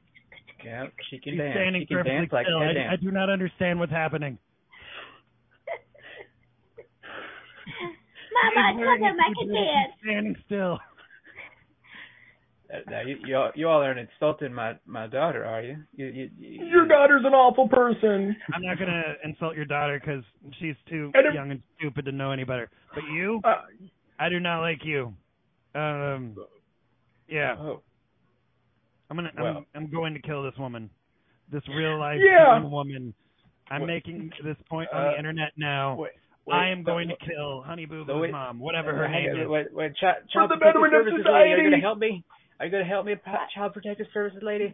Yeah, she can She's dance. standing She can perfectly dance like still. Ted I, I do not understand what's happening. Mama, She's tell wearing a them I can dance. Standing still. Uh, Now you, you all, you all aren't insulting my my daughter, are you? You, you, you Your daughter's an awful person. I'm not going to insult your daughter because she's too And if- young and stupid to know any better. But you, Uh, I do not like you. Um, yeah, Oh, I'm gonna, Well. I'm, I'm going to kill this woman, this real life Yeah. woman. I'm What- making this point on Uh, the internet now. wait, I am going uh, to kill Honey Boo Boo's wait- mom, whatever her name is. Wait, wait, child, For the protective betterment of services lady, are you gonna help me? Are you gonna help me, child protective services lady?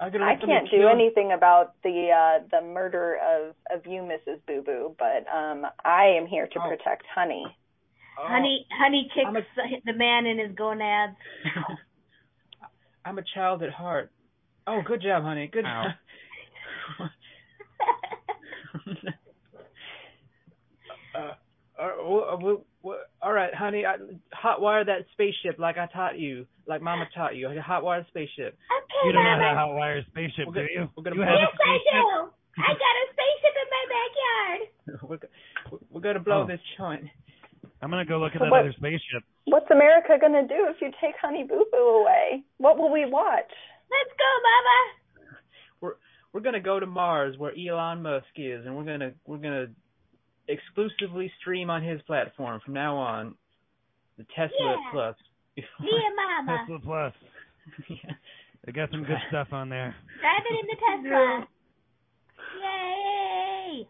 Are you gonna I let somebody can't do kill- anything about the uh, the murder of of you, Mrs. Boo Boo, but um, I am here to Oh. protect Honey. Oh, Honey, honey kicks a- the man in his gonads. I'm a child at heart. Oh, good job, honey. Good Ow. job. uh, uh, well, well, well, Uh, uh, uh, all right, honey. I, hotwire that spaceship like I taught you, like Mama taught you. Hotwire the spaceship. okay, You don't know how to hotwire a spaceship, We're do gonna- you? we're gonna you blow Yes, a I spaceship? do. I got a spaceship in my backyard. we're, go- we're gonna blow Oh. this joint. I'm gonna go look at So that what- other spaceship. What's America gonna do if you take Honey Boo Boo away? What will we watch? Let's go, Mama. We're we're gonna go to Mars where Elon Musk is, and we're gonna we're gonna exclusively stream on his platform from now on. The Tesla Yeah. Plus. Me and Mama. Tesla Plus. Yeah. They got some good stuff on there. Driving in the Tesla. Yay.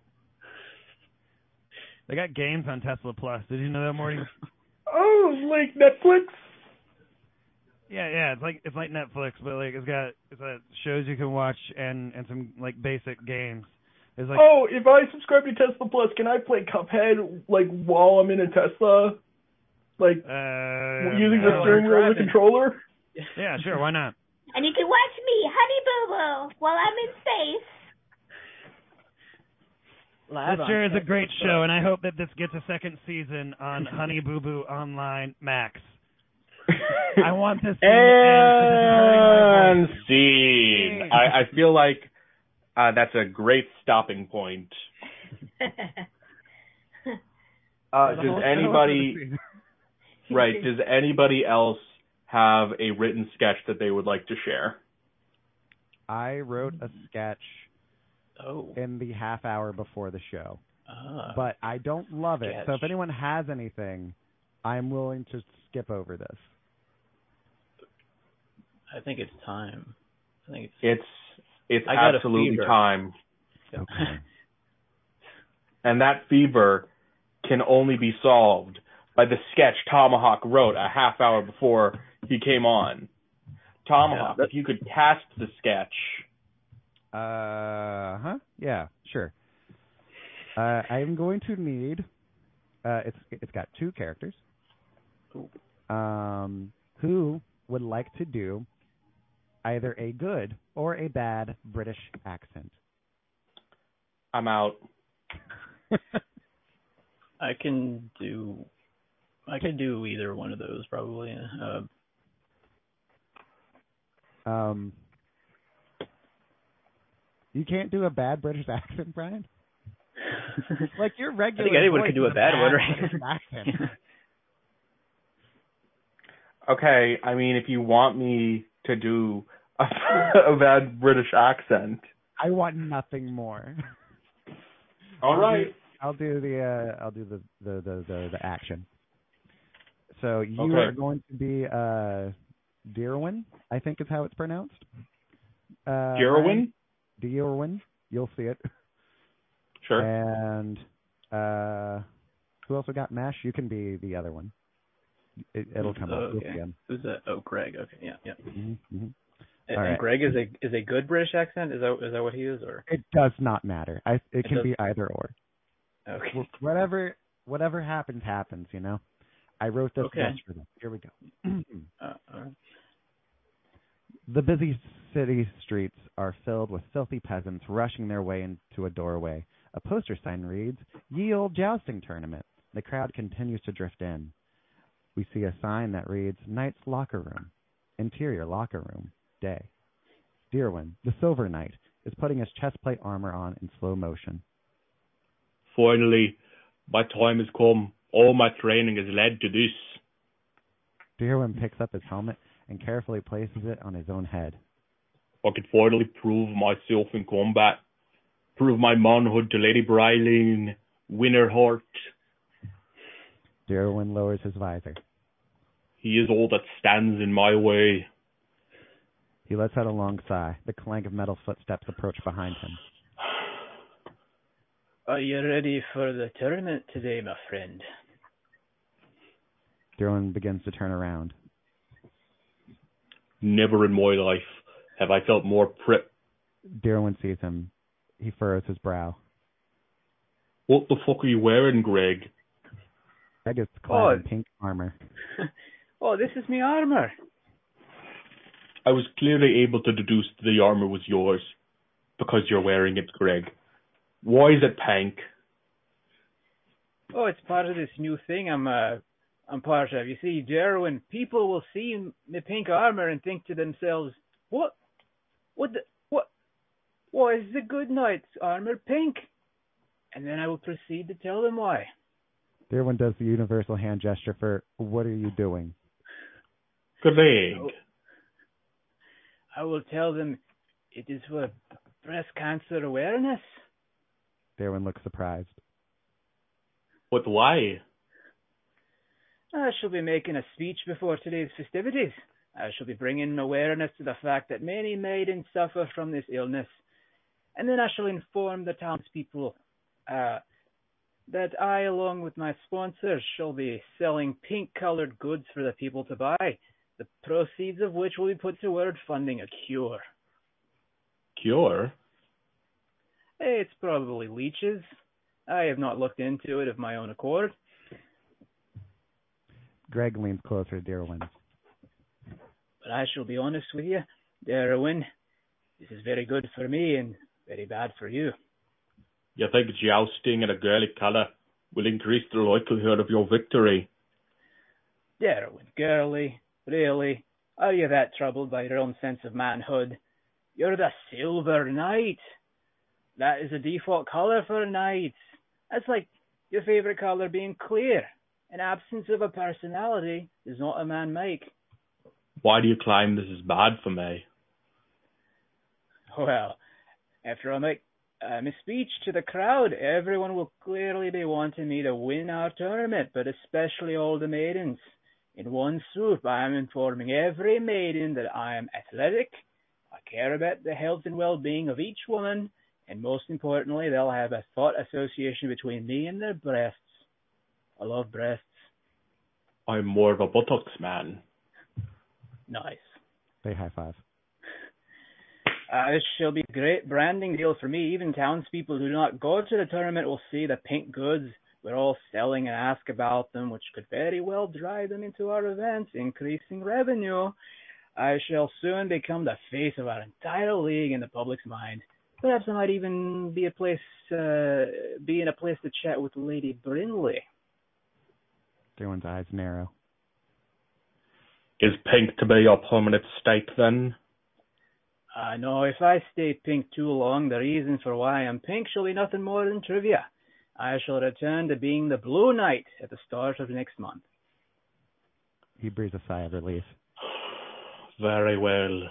They got games on Tesla Plus. Did you know that, Morty? Oh, like Netflix. Yeah, yeah, it's like it's like Netflix, but like it's got it's got shows you can watch and and some like basic games. It's like oh, if I subscribe to Tesla Plus, can I play Cuphead like while I'm in a Tesla? Like uh, using the steering wheel as a controller? Yeah, sure, why not? And you can watch me, Honey Boo Boo, while I'm in space. Live This sure is a great show, and I hope that this gets a second season on Honey Boo Boo Online Max. I want this to and end because it's hurting my voice. scene. I, I feel like uh, that's a great stopping point. Uh, does anybody right? Does anybody else have a written sketch that they would like to share? I wrote a sketch Oh. in the half hour before the show, Ah. but I don't love it. So if anyone has anything, I'm willing to skip over this. I think it's time. I think it's. It's it's absolutely fever. time, Okay. and that fever can only be solved by the sketch Tomahawk wrote a half hour before he came on. Tomahawk, Yeah. if you could cast the sketch. Uh huh. Yeah, sure. Uh, I am going to need. Uh, it's it's got two characters. Ooh. Um, who would like to do either a good or a bad British accent? I'm out. I can do. I can do either one of those probably. Uh, Um, you can't do a bad British accent, Brian. Like your regular. I think anyone voice could do a bad one, right? British accent. Okay, I mean, if you want me to do a, a bad British accent, I want nothing more. all right. I'll do the uh, I'll do the the the the, the action. So you Okay. are going to be uh Deerwin, I think is how it's pronounced. Uh Gerwin? Deerwin. You'll see it. Sure. And uh who also got Mash. You can be the other one. It, it'll come Oh, up. You'll okay. see him. Who's that? Oh, Greg. Okay, yeah, yeah. Mhm, mhm. And, All and right. Greg is a is a good British accent. Is that is that what he is or? It does not matter. I it, It can does- be either or. Okay. Whatever whatever happens happens, you know. I wrote this Okay. for them. Here we go. Uh, all right. The busy city streets are filled with filthy peasants rushing their way into a doorway. A poster sign reads, Ye Old Jousting Tournament. The crowd continues to drift in. We see a sign that reads, Knight's Locker Room. Interior Locker Room. Day. Deerwin, the Silver Knight, is putting his chestplate armor on in slow motion. Finally, my time has come. All my training has led to this. Deerwin picks up his helmet and carefully places it on his own head. I could finally prove myself in combat. Prove my manhood to Lady Bryleen, win her heart. Deerwin lowers his visor. He is all that stands in my way. He lets out a long sigh. The clank of metal footsteps approach behind him. Are you ready for the tournament today, my friend? Derwin begins to turn around. Never in my life have I felt more prep. Derwin sees him. He furrows his brow. What the fuck are you wearing, Greg? Greg is oh. clad in Oh. pink armor. oh, this is me armor. I was clearly able to deduce that the armor was yours because you're wearing it, Greg. Why is it pink? Oh, it's part of this new thing I'm uh I'm part of. You see, Jerwin, people will see the pink armor and think to themselves, "What? What? The, what? Why is the good knight's armor pink?" And then I will proceed to tell them why. Derwin does the universal hand gesture for "What are you doing?" Greg. I will tell them it is for breast cancer awareness. Derwin looks surprised. But why? I shall be making a speech before today's festivities. I shall be bringing awareness to the fact that many maidens suffer from this illness. And then I shall inform the townspeople uh, that I, along with my sponsors, shall be selling pink-colored goods for the people to buy, the proceeds of which will be put toward funding a cure. Cure? It's probably leeches. I have not looked into it of my own accord. Greg leans closer to Darwin. But I shall be honest with you, Darwin, this is very good for me and very bad for you. You think jousting in a girly colour will increase the likelihood of your victory? Darwin, girly, really? Are you that troubled by your own sense of manhood? You're the Silver Knight. That is a default color for knights. That's like your favorite color being clear. An absence of a personality is not a man make. Why do you claim this is bad for me? Well, after I make uh, my speech to the crowd, everyone will clearly be wanting me to win our tournament, but especially all the maidens. In one swoop, I am informing every maiden that I am athletic, I care about the health and well-being of each woman, and most importantly, they'll have a thought association between me and their breasts. I love breasts. I'm more of a buttocks man. Nice. They high five. Uh, this shall be a great branding deal for me. Even townspeople who do not go to the tournament will see the pink goods we're all selling and ask about them, which could very well drive them into our events, increasing revenue. I shall soon become the face of our entire league in the public's mind. Perhaps I might even be a place, uh, be in a place to chat with Lady Brinley. Darwin's eyes narrow. Is pink to be your permanent state then? I know if I stay pink too long, the reason for why I'm pink shall be nothing more than trivia. I shall return to being the Blue Knight at the start of next month. He breathes a sigh of relief. Very well.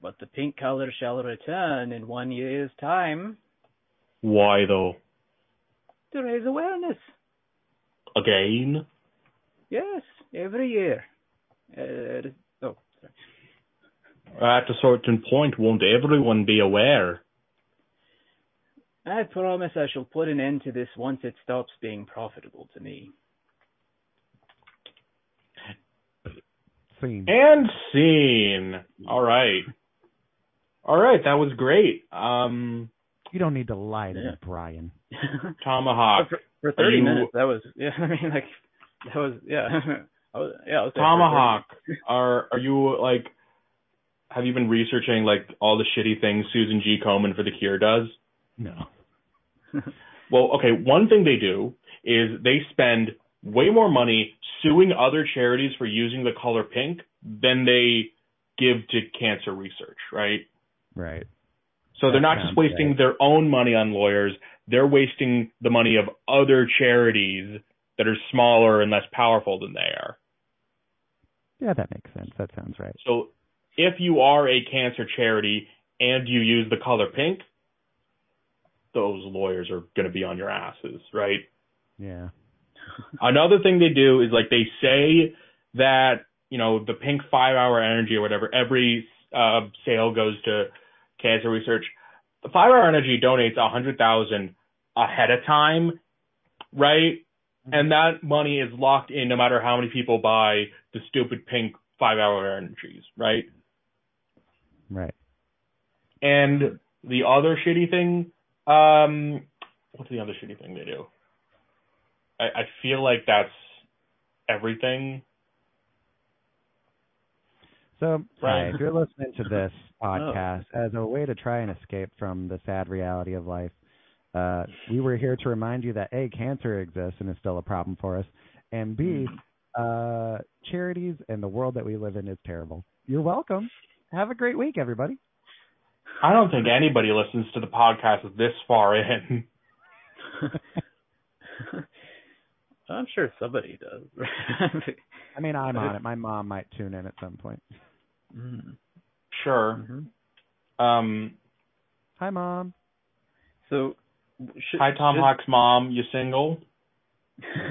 But the pink color shall return in one year's time Why though? to raise awareness. Again? Yes, every year. Uh, oh, sorry. At a certain point, won't everyone be aware? I promise I shall put an end to this once it stops being profitable to me. Scene. And scene. All right. All right, that was great. Um, You don't need to lie to Yeah. me, Brian. Tomahawk. for, for 30 you- minutes, that was, yeah, I mean, like, that was, yeah. I was, yeah, I was Tomahawk. Are are you like? Have you been researching like all the shitty things Susan G. Komen for the Cure does? No. Well, okay, one thing they do is they spend way more money suing other charities for using the color pink than they give to cancer research, right? Right. So they're not just wasting right. their own money on lawyers, they're wasting the money of other charities that are smaller and less powerful than they are. Yeah, that makes sense. That sounds right. So if you are a cancer charity and you use the color pink, those lawyers are going to be on your asses, right? Yeah. Another thing they do is like they say that you know the pink five hour energy or whatever every uh, sale goes to cancer research. The five hour energy donates a hundred thousand ahead of time, right? And that money is locked in no matter how many people buy the stupid pink five hour energies, right? Right. And the other shitty thing, um, what's the other shitty thing they do? I, I feel like that's everything. So, Right. if you're listening to this podcast as a way to try and escape from the sad reality of life, uh, we were here to remind you that A, cancer exists and is still a problem for us, and B, uh, charities and the world that we live in is terrible. You're welcome. Have a great week, everybody. I don't think anybody listens to the podcast this far in. I'm sure somebody does. I mean, I'm on it. My mom might tune in at some point. mm Sure. Mhm. Um, Mm-hmm. Hi, mom. So, should, hi, Tom should- Hawk's mom. You single?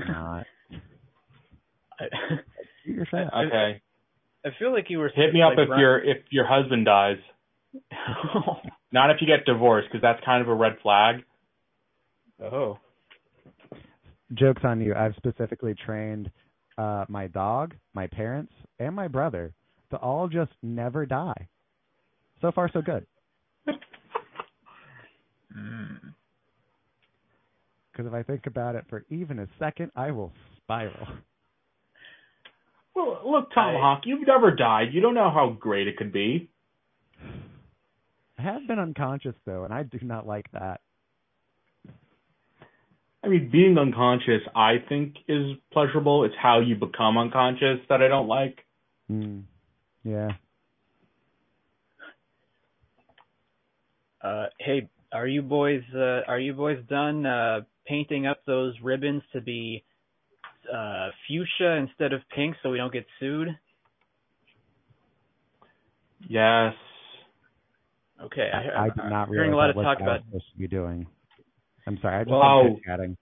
Not. I, Shoot your shot. Okay. I feel like you were Hit me up like, if Brian- your if your husband dies. Not if you get divorced, because that's kind of a red flag. oh. jokes on you. I've specifically trained uh my dog, my parents, and my brother to all just never die. So far, so good. Mm. Because if I think about it for even a second, I will spiral. Well, look, Tomahawk, you've never died. You don't know how great it could be. I have been unconscious though, and I do not like that. I mean, being unconscious, I think, is pleasurable. It's how you become unconscious that I don't like. Mm. Yeah. Uh, hey, are you boys uh, are you boys done uh, painting up those ribbons to be uh, fuchsia instead of pink so we don't get sued? Yes. Okay, I, I did not I'm hearing a lot of talk I was about. supposed to be doing. I'm sorry, I just Wow. chit-chatting.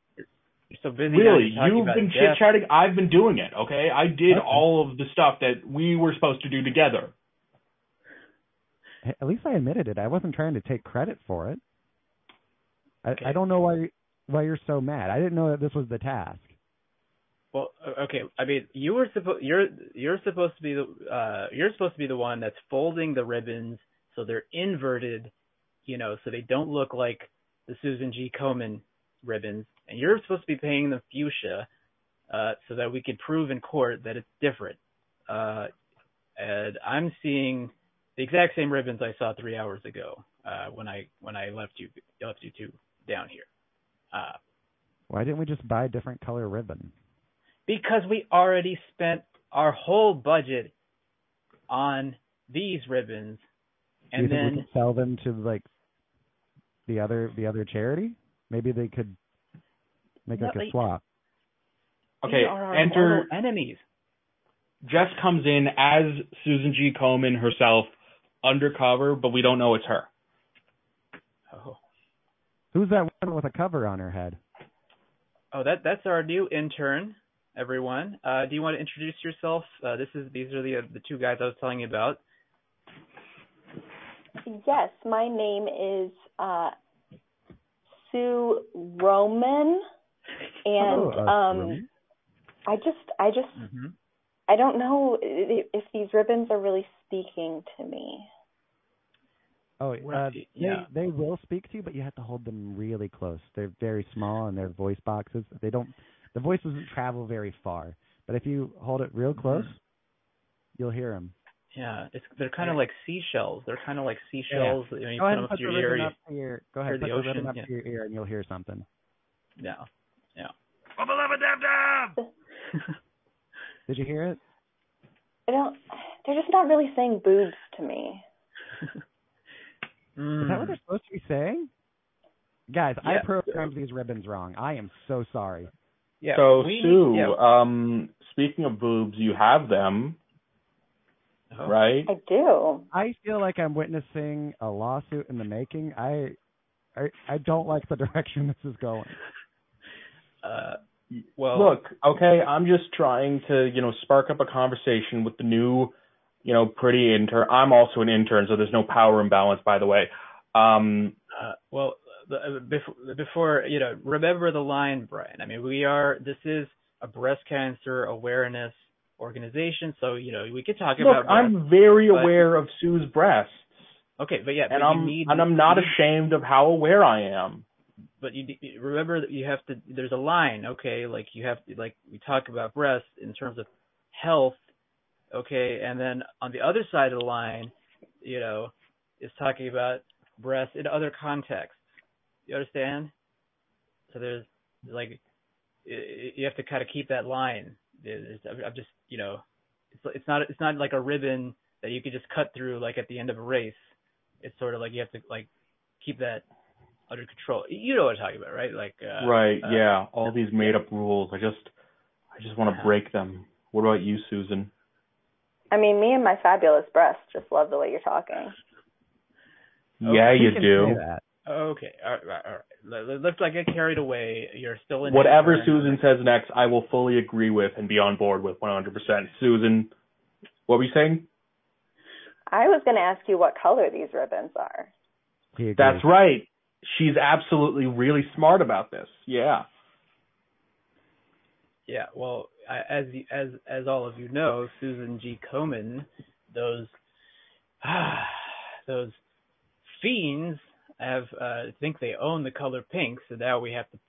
You're so busy. Really, you're talking you've been death. chit chatting. I've been doing it. Okay, I did Okay. all of the stuff that we were supposed to do together. At least I admitted it. I wasn't trying to take credit for it. I, Okay. I don't know why why you're so mad. I didn't know that this was the task. Well, okay. I mean, you were supposed you're you're supposed to be the uh you're supposed to be the one that's folding the ribbons so they're inverted, you know, so they don't look like the Susan G. Komen ribbons, and you're supposed to be paying them fuchsia, uh, so that we could prove in court that it's different. Uh, and I'm seeing the exact same ribbons I saw three hours ago uh, when I when I left you left you two down here. Uh, Why didn't we just buy a different color ribbon? because we already spent our whole budget on these ribbons, Do you and think we then could sell them to like the other the other charity? Maybe they could make like a they- swap. Okay, these are our enter. enemies. Jess comes in as Susan G. Komen herself, undercover, but we don't know it's her. Oh, Who's that one with a cover on her head? oh, that that's our new intern. Everyone, uh, do you want to introduce yourself? Uh, this is these are the uh, the two guys I was telling you about. Yes, my name is uh, Sue Roman, and Hello, uh, um, I just, I just, Mm-hmm. I don't know if these ribbons are really speaking to me. Oh, Well, uh, yeah. they they will speak to you, but you have to hold them really close. They're very small and they're voice boxes. They don't the voice doesn't travel very far. But if you hold it real close, you'll hear them. Yeah, it's they're kind of like seashells. They're kind of like seashells. You, know, you Go ahead put them and up put to the your ear. ribbon you- up to your go ahead, the put the ribbon ocean, up yeah. to your ear and you'll hear something. Yeah, yeah. Bubba lubba dub dub. Did you hear it? I don't. They're just not really saying boobs to me. Is that what Mm. they're supposed to be saying? Guys, I Yeah. programmed these ribbons wrong. I am so sorry. Yeah. so we Sue, yeah. um, speaking of boobs, you have them. Right? I do. I feel like I'm witnessing a lawsuit in the making. I I I don't like the direction this is going. Uh, well, Look, okay, I'm just trying to, you know, spark up a conversation with the new, you know, pretty intern. I'm also an intern, so there's no power imbalance, by the way. Um, Uh, well, the- before, before you know, remember the line, Brian. I mean, we are. This is a breast cancer awareness organization, so you know we could talk look, about. breast. I'm very but- aware of Sue's breasts, okay, but yeah, and but I'm need, and I'm not ashamed of how aware I am. But you remember that you have to. There's a line, okay? Like you have to, like we talk about breasts in terms of health, okay, and then on the other side of the line, you know, is talking about breasts in other contexts. You understand? So there's like you have to kind of keep that line. There's- I'm just, you know, it's it's not it's not like a ribbon that you could just cut through like at the end of a race. It's sort of like you have to like keep that under control. You know what I'm talking about, right? Like uh, right? uh, yeah. All these made up rules. I just, I just want to Yeah. break them. What about you, Susan? I mean, me and my fabulous breasts just love the way you're talking. Oh, yeah, You you can do. Say. Okay, all right, all right. Let- let- Let's not get carried away. You're still in. Whatever intern. Susan says next, I will fully agree with and be on board with 100%. Susan, what were you saying? I was going to ask you what color these ribbons are. That's right. She's absolutely really smart about this. Yeah. Yeah, well, I, as as as all of you know, Susan G. Komen, those those fiends have uh, think they own the color pink, so now we have to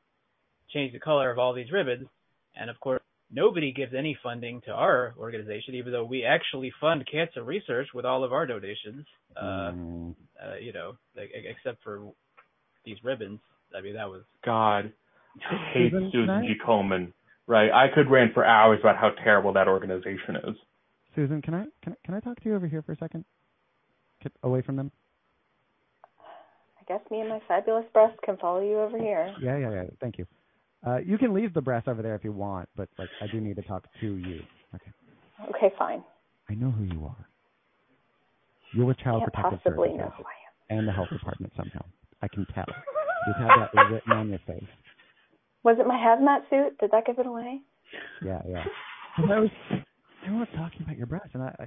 change the color of all these ribbons. And of course, nobody gives any funding to our organization, even though we actually fund cancer research with all of our donations. Uh, Mm. uh, you know, like, e- except for these ribbons. I mean, that was God, I hate Susan, Susan can I- G. Komen. Right, I could rant for hours about how terrible that organization is. Susan, can I can I, can I talk to you over here for a second? Get away from them. I guess me and my fabulous breast can follow you over here. Yeah, yeah, yeah. Thank you. Uh, you can leave the breast over there if you want, but like I do need to talk to you. Okay. Okay, fine. I know who you are. You're with Child Can't Protective possibly Services know who I am. and the health department somehow. I can tell. You just have that written on your face. Was it my hazmat suit? Did that give it away? Yeah, yeah. And I was, everyone was talking about your breast, and I, I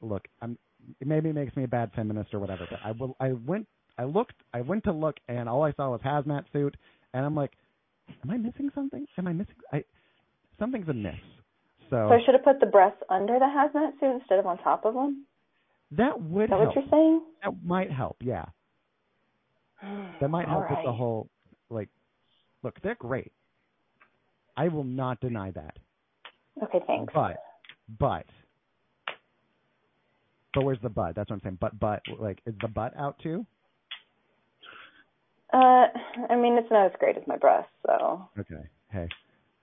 look, I'm. It maybe makes me a bad feminist or whatever, but I will. I went. I looked. I went to look, and all I saw was hazmat suit, and I'm like, am I missing something? Am I missing? I something's amiss. So, So I should have put the breasts under the hazmat suit instead of on top of them? that would Is that help. what you're saying? That might help. Yeah, that might help All with the whole like. Look, they're great. I will not deny that. Okay, thanks. But, but, but where's the but? That's what I'm saying. But, but, like, is the butt out too? Uh, I mean, it's not as great as my breasts, so. Okay. Hey,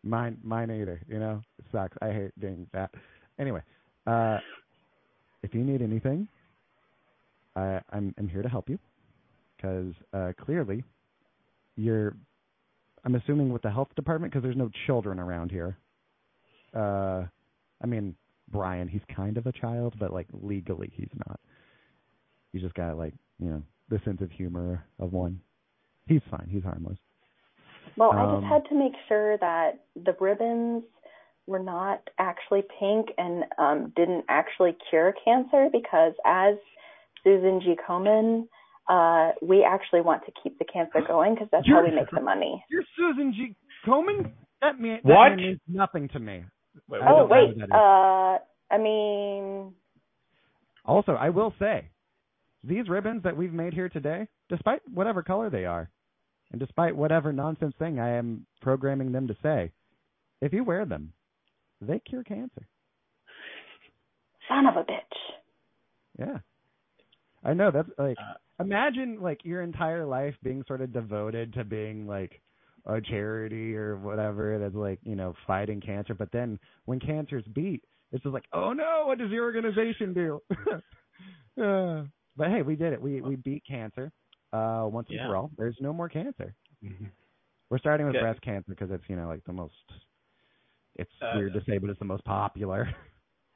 mine, mine either. You know, it sucks. I hate doing that. Anyway, uh, if you need anything, I, I'm, I'm here to help you because uh, clearly you're. I'm assuming with the health department because there's no children around here. Uh, I mean, Brian, he's kind of a child, but like legally he's not. He's just got like you know the sense of humor of one. He's fine. He's harmless. Well, I Um, just had to make sure that the ribbons were not actually pink and um, didn't actually cure cancer because, as Susan G. Komen, uh, we actually want to keep the cancer going because that's how we make the money. You're Susan G. Komen? That, mean, that What? means nothing to me. wait, Oh, wait. who that is. Uh, I mean, Also, I will say, these ribbons that we've made here today, despite whatever color they are, and despite whatever nonsense thing I am programming them to say, if you wear them, they cure cancer. son of a bitch. Yeah. I know that's like Uh, imagine like your entire life being sort of devoted to being like a charity or whatever that's like, you know, fighting cancer, but then when cancer's beat, it's just like, "Oh no, what does your organization do?" uh, but hey, we did it. We we beat cancer uh once and for all. There's no more cancer. We're starting with Yeah. breast cancer because it's, you know, like the most it's Uh, weird to say, but it's the most popular.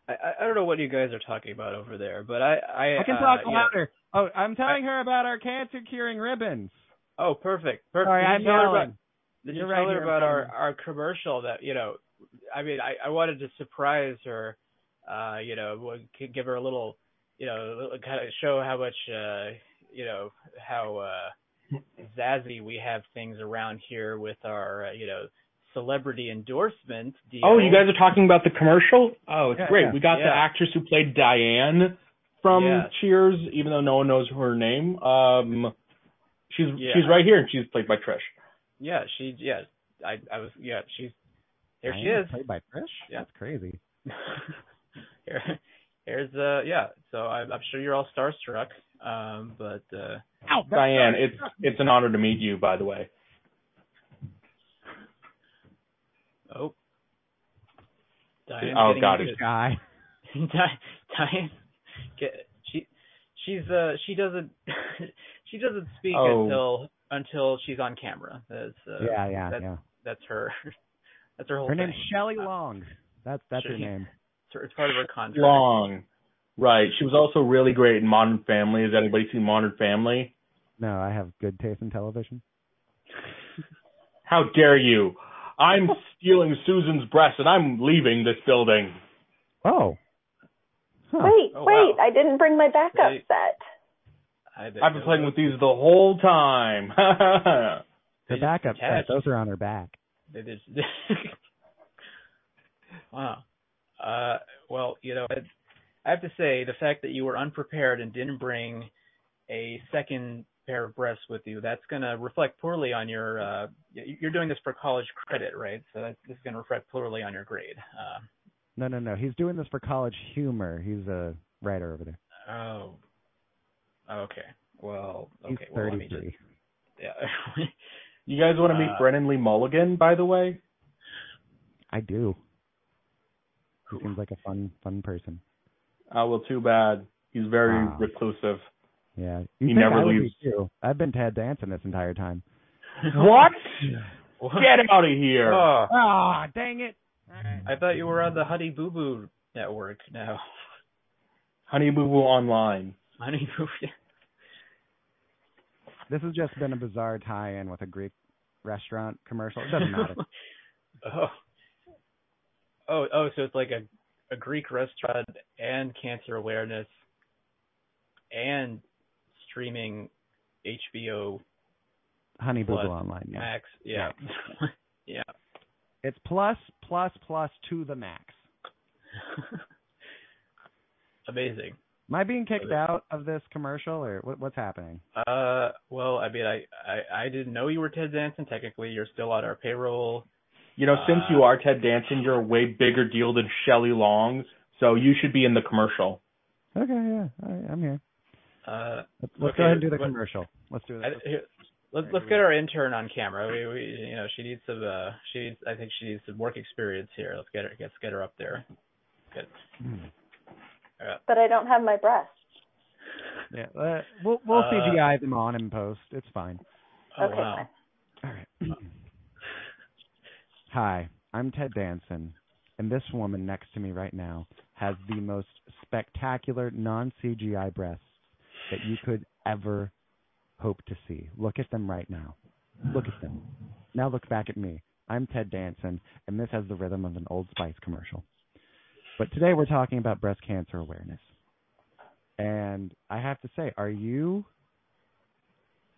I, I- I don't know what you guys are talking about over there, but I I, I can uh, talk know- louder. Oh, I'm telling her about our cancer curing ribbons. oh, perfect, perfect. Sorry, I'm yelling. Did You're you right tell her here about our our commercial that you know? I mean, I I wanted to surprise her, uh, you know, give her a little, you know, kind of show how much, uh, you know, how uh, zazzy we have things around here with our, uh, you know, celebrity endorsement deal. Oh, you guys are talking about the commercial? Oh, it's Yeah, great. yeah. We got the actress who played Diane from Yes. Cheers, even though no one knows her name. Um, she's Yeah. she's right here, and she's played by Trish. Yeah, she. Yeah, I. I was. Yeah, she's. There she is. Played by Trish. Yeah. That's crazy. Here, here's uh yeah. So I'm, I'm sure you're all starstruck. Um, but uh, Ow, Diane, it's it's an honor to meet you, by the way. oh, Diane's Oh, getting God, into- guy. Diane, get she she's uh she doesn't she doesn't speak Oh. until until she's on camera. That's uh, yeah, yeah, that's, yeah. That's her. That's her whole Her name's Shelley Long. That's that's her name. It's, part of her contract. Long. Right. She was also really great in Modern Family. Has anybody seen Modern Family? No, I have good taste in television. How dare you? I'm stealing Susan's breast, and I'm leaving this building. Oh. Huh. Wait, Oh, wait, wow. I didn't bring my backup They- set. I bet I've been playing with these the whole time. The backup set. Those are on her back. They just Wow. Uh, well, you know, I, I have to say the fact that you were unprepared and didn't bring a second pair of breasts with you, that's going to reflect poorly on your. Uh, you're doing this for college credit, right? So that's, this is going to reflect poorly on your grade. Uh, No, no, no. He's doing this for college humor. He's a writer over there. oh. Okay. Well. He's Okay. Well, let me 33. just. Yeah. You guys want to meet Uh, Brennan Lee Mulligan, by the way? I do. He seems like a fun, fun person. Uh, well, too bad. He's very Ah. reclusive. Yeah. He You think never I would be leaves. too. I've been Ted Danson this entire time. What? What? Get out of here. Oh, Ah, dang it. I thought you were on the Honey Boo Boo network now. Honey Boo Boo Online. Honey Boo. This has just been a bizarre tie-in with a Greek restaurant commercial. It doesn't matter. oh. Oh, oh, so it's like a a Greek restaurant and cancer awareness and streaming HBO Honey Boo Boo Online. Yeah. Max. Yeah. yeah. It's plus, plus, plus to the max. Amazing. Am I being kicked Okay. out of this commercial, or what, what's happening? Uh, well, I mean, I, I I didn't know you were Ted Danson. Technically, you're still on our payroll. You know, since you are Ted Danson, you're a way bigger deal than Shelley Long, so you should be in the commercial. Okay, yeah, all right, I'm here. Uh, Let's, let's Okay, go ahead and do the what- commercial. Let's do that. let's let's get our intern on camera. We, we you know she needs some uh she needs I think she needs some work experience here. Let's get her let's get her up there. Good. But I don't have my breasts. Yeah, uh, we'll we'll Uh, CGI them on in post. It's fine. Oh Okay, wow. All right. Hi, I'm Ted Danson, and this woman next to me right now has the most spectacular non-CGI breasts that you could ever hope to see. Look at them right now. Look at them. Now look back at me. I'm Ted Danson, and this has the rhythm of an Old Spice commercial. But today we're talking about breast cancer awareness. And I have to say, are you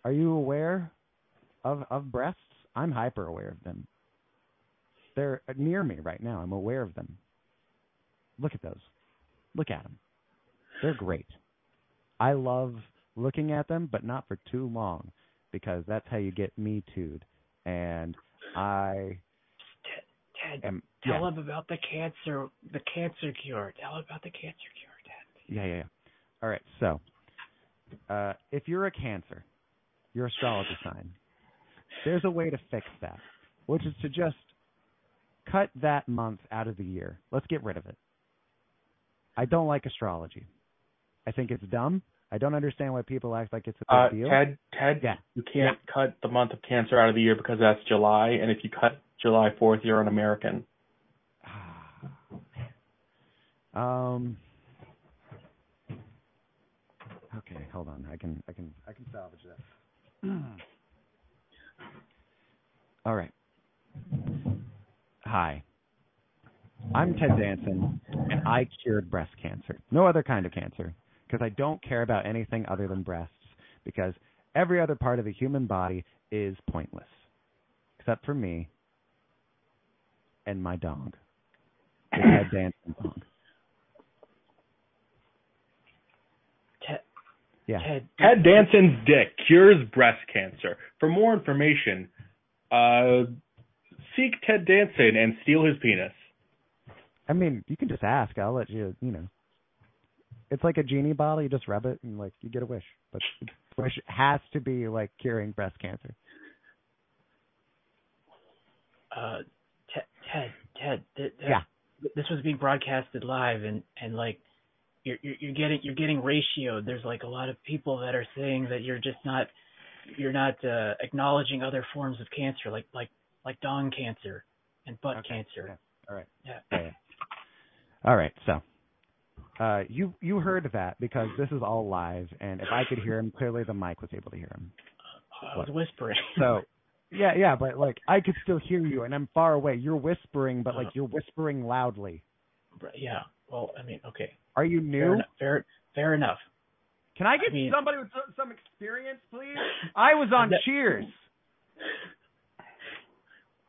are you aware of of breasts? I'm hyper aware of them. They're near me right now. I'm aware of them. Look at those. Look at them. They're great. I love looking at them, but not for too long because that's how you get me too'd. And I Ted, am tell yeah, him about the cancer the cancer cure. Tell him about the cancer cure, Ted. yeah, yeah, yeah. All right. So, uh, if you're a Cancer, your astrology sign, there's a way to fix that, which is to just cut that month out of the year. Let's get rid of it. I don't like astrology. I think it's dumb. I don't understand why people act like it's a Uh, big deal. Ted, Ted, Yeah. you can't cut the month of Cancer out of the year because that's July, and if you cut July 4th, you're an American. um. Okay, hold on. I can, I can, I can salvage this. All right. Hi. I'm Ted Danson, and I cured breast cancer. No other kind of cancer, because I don't care about anything other than breasts, because every other part of the human body is pointless, except for me and my dog, the Ted Danson dog. Ted Yeah. Ted Ted Danson's dick cures breast cancer. For more information, uh, seek Ted Danson and steal his penis. I mean, you can just ask. I'll let you, you know. It's like a genie bottle. You just rub it and, like, you get a wish. But wish has to be, like, curing breast cancer. uh Ted Ted Ted, th- th- Yeah. this was being broadcasted live and and like you're you're you're getting you're getting ratioed there's like a lot of people that are saying that you're just not you're not uh acknowledging other forms of cancer like like like dong cancer and butt Okay, cancer yeah, all right. yeah Yeah. All right. So, uh, you you heard that because this is all live, and if I could hear him clearly, the mic was able to hear him. i was whispering So, yeah, yeah, but like I could still hear you, and I'm far away. You're whispering, but Uh-huh. like you're whispering loudly. yeah well i mean okay Are you fair new? enough fair, fair enough Can I get I mean- somebody with some- experience, please? I was on Cheers.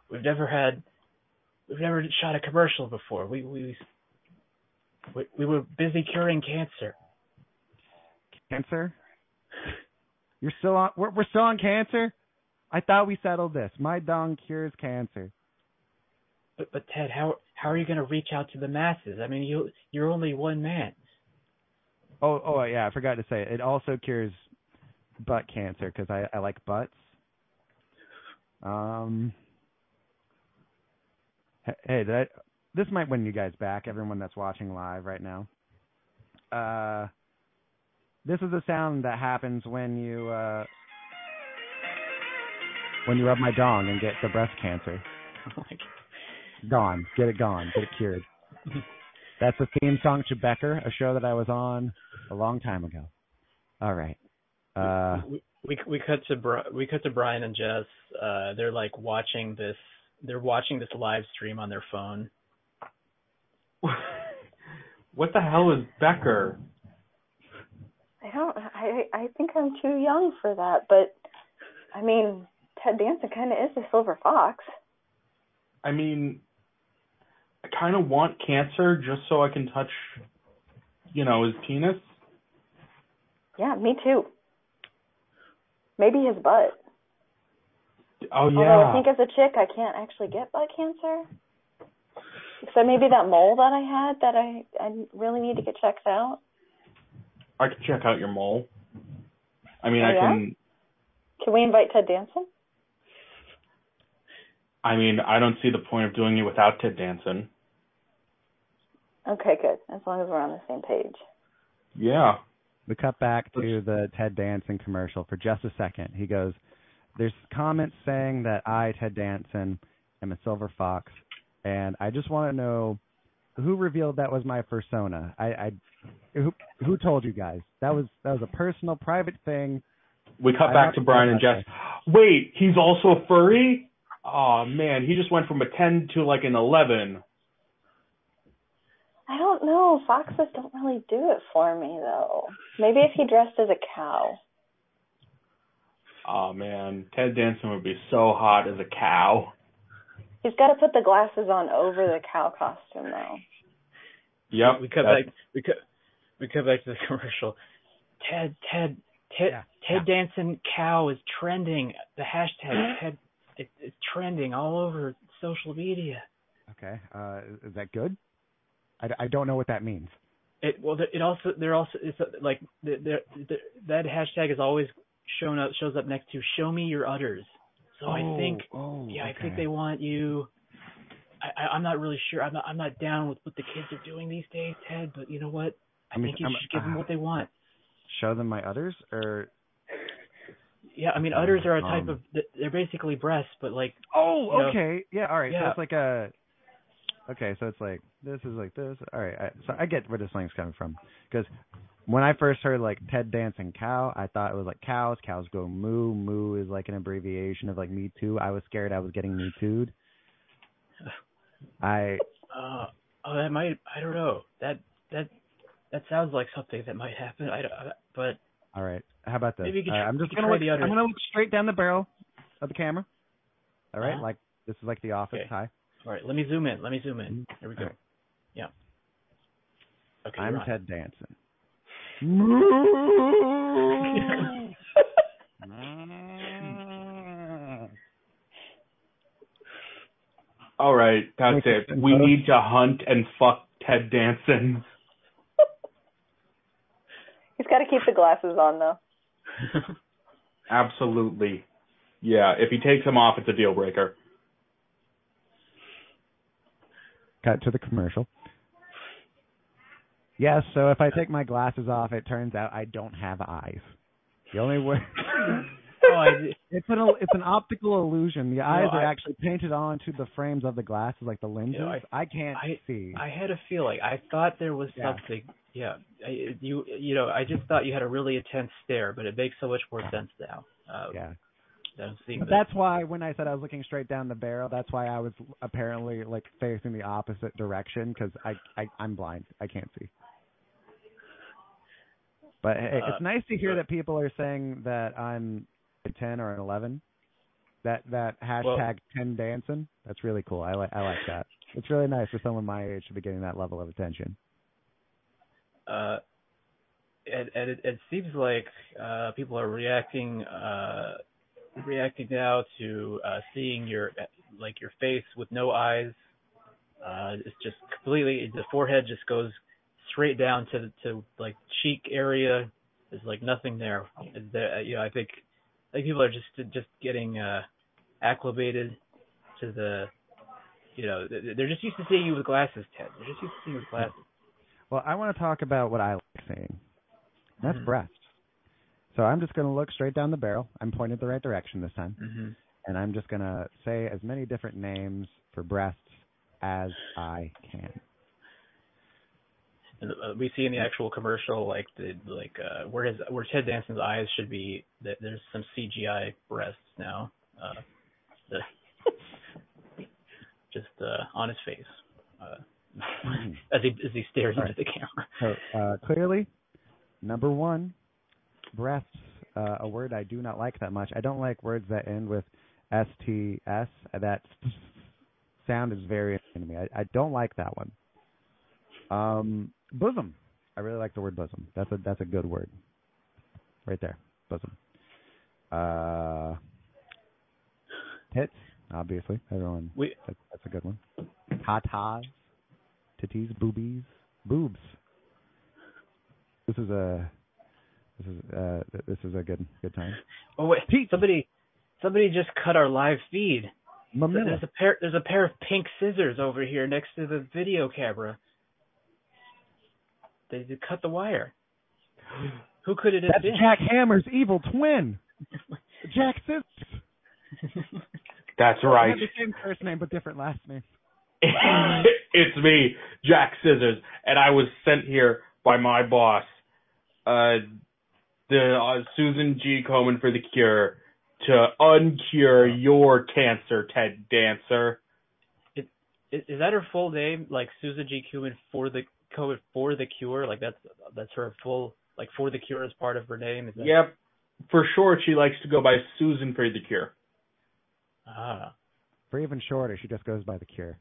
We've never had we've never shot a commercial before. We we we, we were busy curing cancer. Cancer? You're still on. We're, we're still on cancer. I thought we settled this. My dong cures cancer. But but Ted, how how are you going to reach out to the masses? I mean, you you're only one man. Oh, oh yeah, I forgot to say it also cures butt cancer because I I like butts. Um. Hey, that this might win you guys back, everyone that's watching live right now. Uh, this is a sound that happens when you uh when you rub my dong and get the breast cancer. Oh gone, get it gone, get it cured. That's the theme song to Becker, a show that I was on a long time ago. All right. Uh, we, we we cut to Bri- we cut to Brian and Jess. Uh, they're like watching this. They're watching this live stream on their phone. what the hell is Becker? I don't. I I think I'm too young for that, but I mean, Ted Danson kind of is a silver fox. I mean, I kind of want cancer just so I can touch, you know, his penis. Yeah, me too. Maybe his butt. Oh yeah. Although I think as a chick, I can't actually get butt cancer. So maybe that mole that I had that I I really need to get checked out. I can check out your mole. I mean, Oh, I yeah? can. Can we invite Ted Danson? I mean, I don't see the point of doing it without Ted Danson. Okay, good. As long as we're on the same page. Yeah. we cut back to the Ted Danson commercial for just a second. He goes, "There's comments saying that I, Ted Danson, am a silver fox, and I just want to know who revealed that was my persona. I, I who, who told you guys? That was that was a personal, private thing. We cut I back to Brian and about Jess. Wait, he's also a furry? Oh man, he just went from a ten to like an eleven. I don't know. Foxes don't really do it for me though. Maybe if he dressed as a cow. Oh man, Ted Danson would be so hot as a cow. He's got to put the glasses on over the cow costume though. Yep. we cut that- back. We cut. We cut back to the commercial. Ted, Ted, Ted, Yeah, Ted Danson cow is trending. The hashtag Ted, it, it's trending all over social media. Okay, uh, is that good? I, I don't know what that means. It well, it also they're also it's uh, like the, the, the, that hashtag is always shown up shows up next to show me your udders. So I think oh, yeah, I think they want you. I, I I'm not really sure. I'm not I'm not down with what the kids are doing these days, Ted. But you know what? I I mean, think you I'm- should give them uh, what they want. show them my udders, or Yeah, I mean udders are a type Um, of they're basically breasts, but like Oh, you know, okay. Yeah, all right. Yeah. So it's like a. Okay, so it's like this is like this. All right, I, so I get where this slang's coming from because when I first heard like Ted Danson cow, I thought it was like cows. Cows go moo. Moo is like an abbreviation of like Me Too. I was scared I was getting Me Too'd. I uh, oh that might I don't know that that that sounds like something that might happen. I don't, uh, but all right. How about this? Maybe you Uh, tr- I'm just gonna look. the. I'm gonna look straight down the barrel of the camera. All right, Uh-huh. like this is like the office. Okay. Hi, all right, let me zoom in. Let me zoom in. Here we go. Right. Yeah. Okay, I'm. Ted Danson. All right, that's it. it We need to hunt and fuck Ted Danson. He's got to keep the glasses on though. Absolutely. Yeah, if he takes them off, it's a deal breaker. Cut to the commercial. Yes, so if I take my glasses off, it turns out I don't have eyes. The only way oh, I, it's an it's an optical illusion. The eyes are I- actually painted onto the frames of the glasses, like the lenses. I- I, can't I- see. I had a feeling. I thought there was Yeah. something. Yeah, I, you you know, I just thought you had a really intense stare, but it makes so much more sense now. Uh, yeah, that I'm seeing that. that's why when I said I was looking straight down the barrel, that's why I was apparently like facing the opposite direction because I, I I'm blind. I can't see. But hey, Uh, it's nice to hear that people are saying that I'm a ten or an eleven. That that hashtag Well- ten dancing. That's really cool. I like I like that. It's really nice for someone my age to be getting that level of attention. Uh, and, and it, it seems like uh, people are reacting uh, reacting now to uh, seeing your like your face with no eyes. Uh, it's just completely the forehead just goes straight down to the to like cheek area. There's like nothing there. there you know, I think I think people are just just getting uh, acclimated to the you know they're just used to seeing you with glasses, Ted. They're just used to seeing you with glasses. Well, I want to talk about what I like seeing. That's Mhm. breast. So I'm just going to look straight down the barrel. I'm pointed the right direction this time. Mm-hmm. And I'm just going to say as many different names for breasts as I can. And, uh, we see in the actual commercial like the like uh, where his where Ted Danson's eyes should be. that There's some CGI breasts now. Uh, the, just uh, on his face uh, as he as he stares All into the camera. So uh, clearly, number one, breasts, uh, a word I do not like that much. I don't like words that end with sts. That sound is very annoying to me. I, I don't like that one. Um, bosom. I really like the word bosom. That's a that's a good word. Right there, bosom. Uh, tits, obviously. Everyone. We That, that's a good one. Tatas, titties, boobies, boobs. This is a this is uh this is a good good time. oh wait Pete. somebody somebody just cut our live feed. Mamilla. There's a pair there's a pair of pink scissors over here next to the video camera. They, they cut the wire. Who could it have That's been? Jack Hammer's evil twin. Jack Scissors. That's They right. have the same first name but different last name. it's me, Jack Scissors, and I was sent here by my boss, uh, the uh, Susan G. Komen for the cure, to uncure your cancer, Ted Dancer. Is, is that her full name? Like Susan G. Komen for the COVID for the cure? Like that's that's her full like for the cure is part of her name. Is that, Yep. For short, she likes to go by Susan for the cure. Ah, For even shorter, she just goes by the Cure.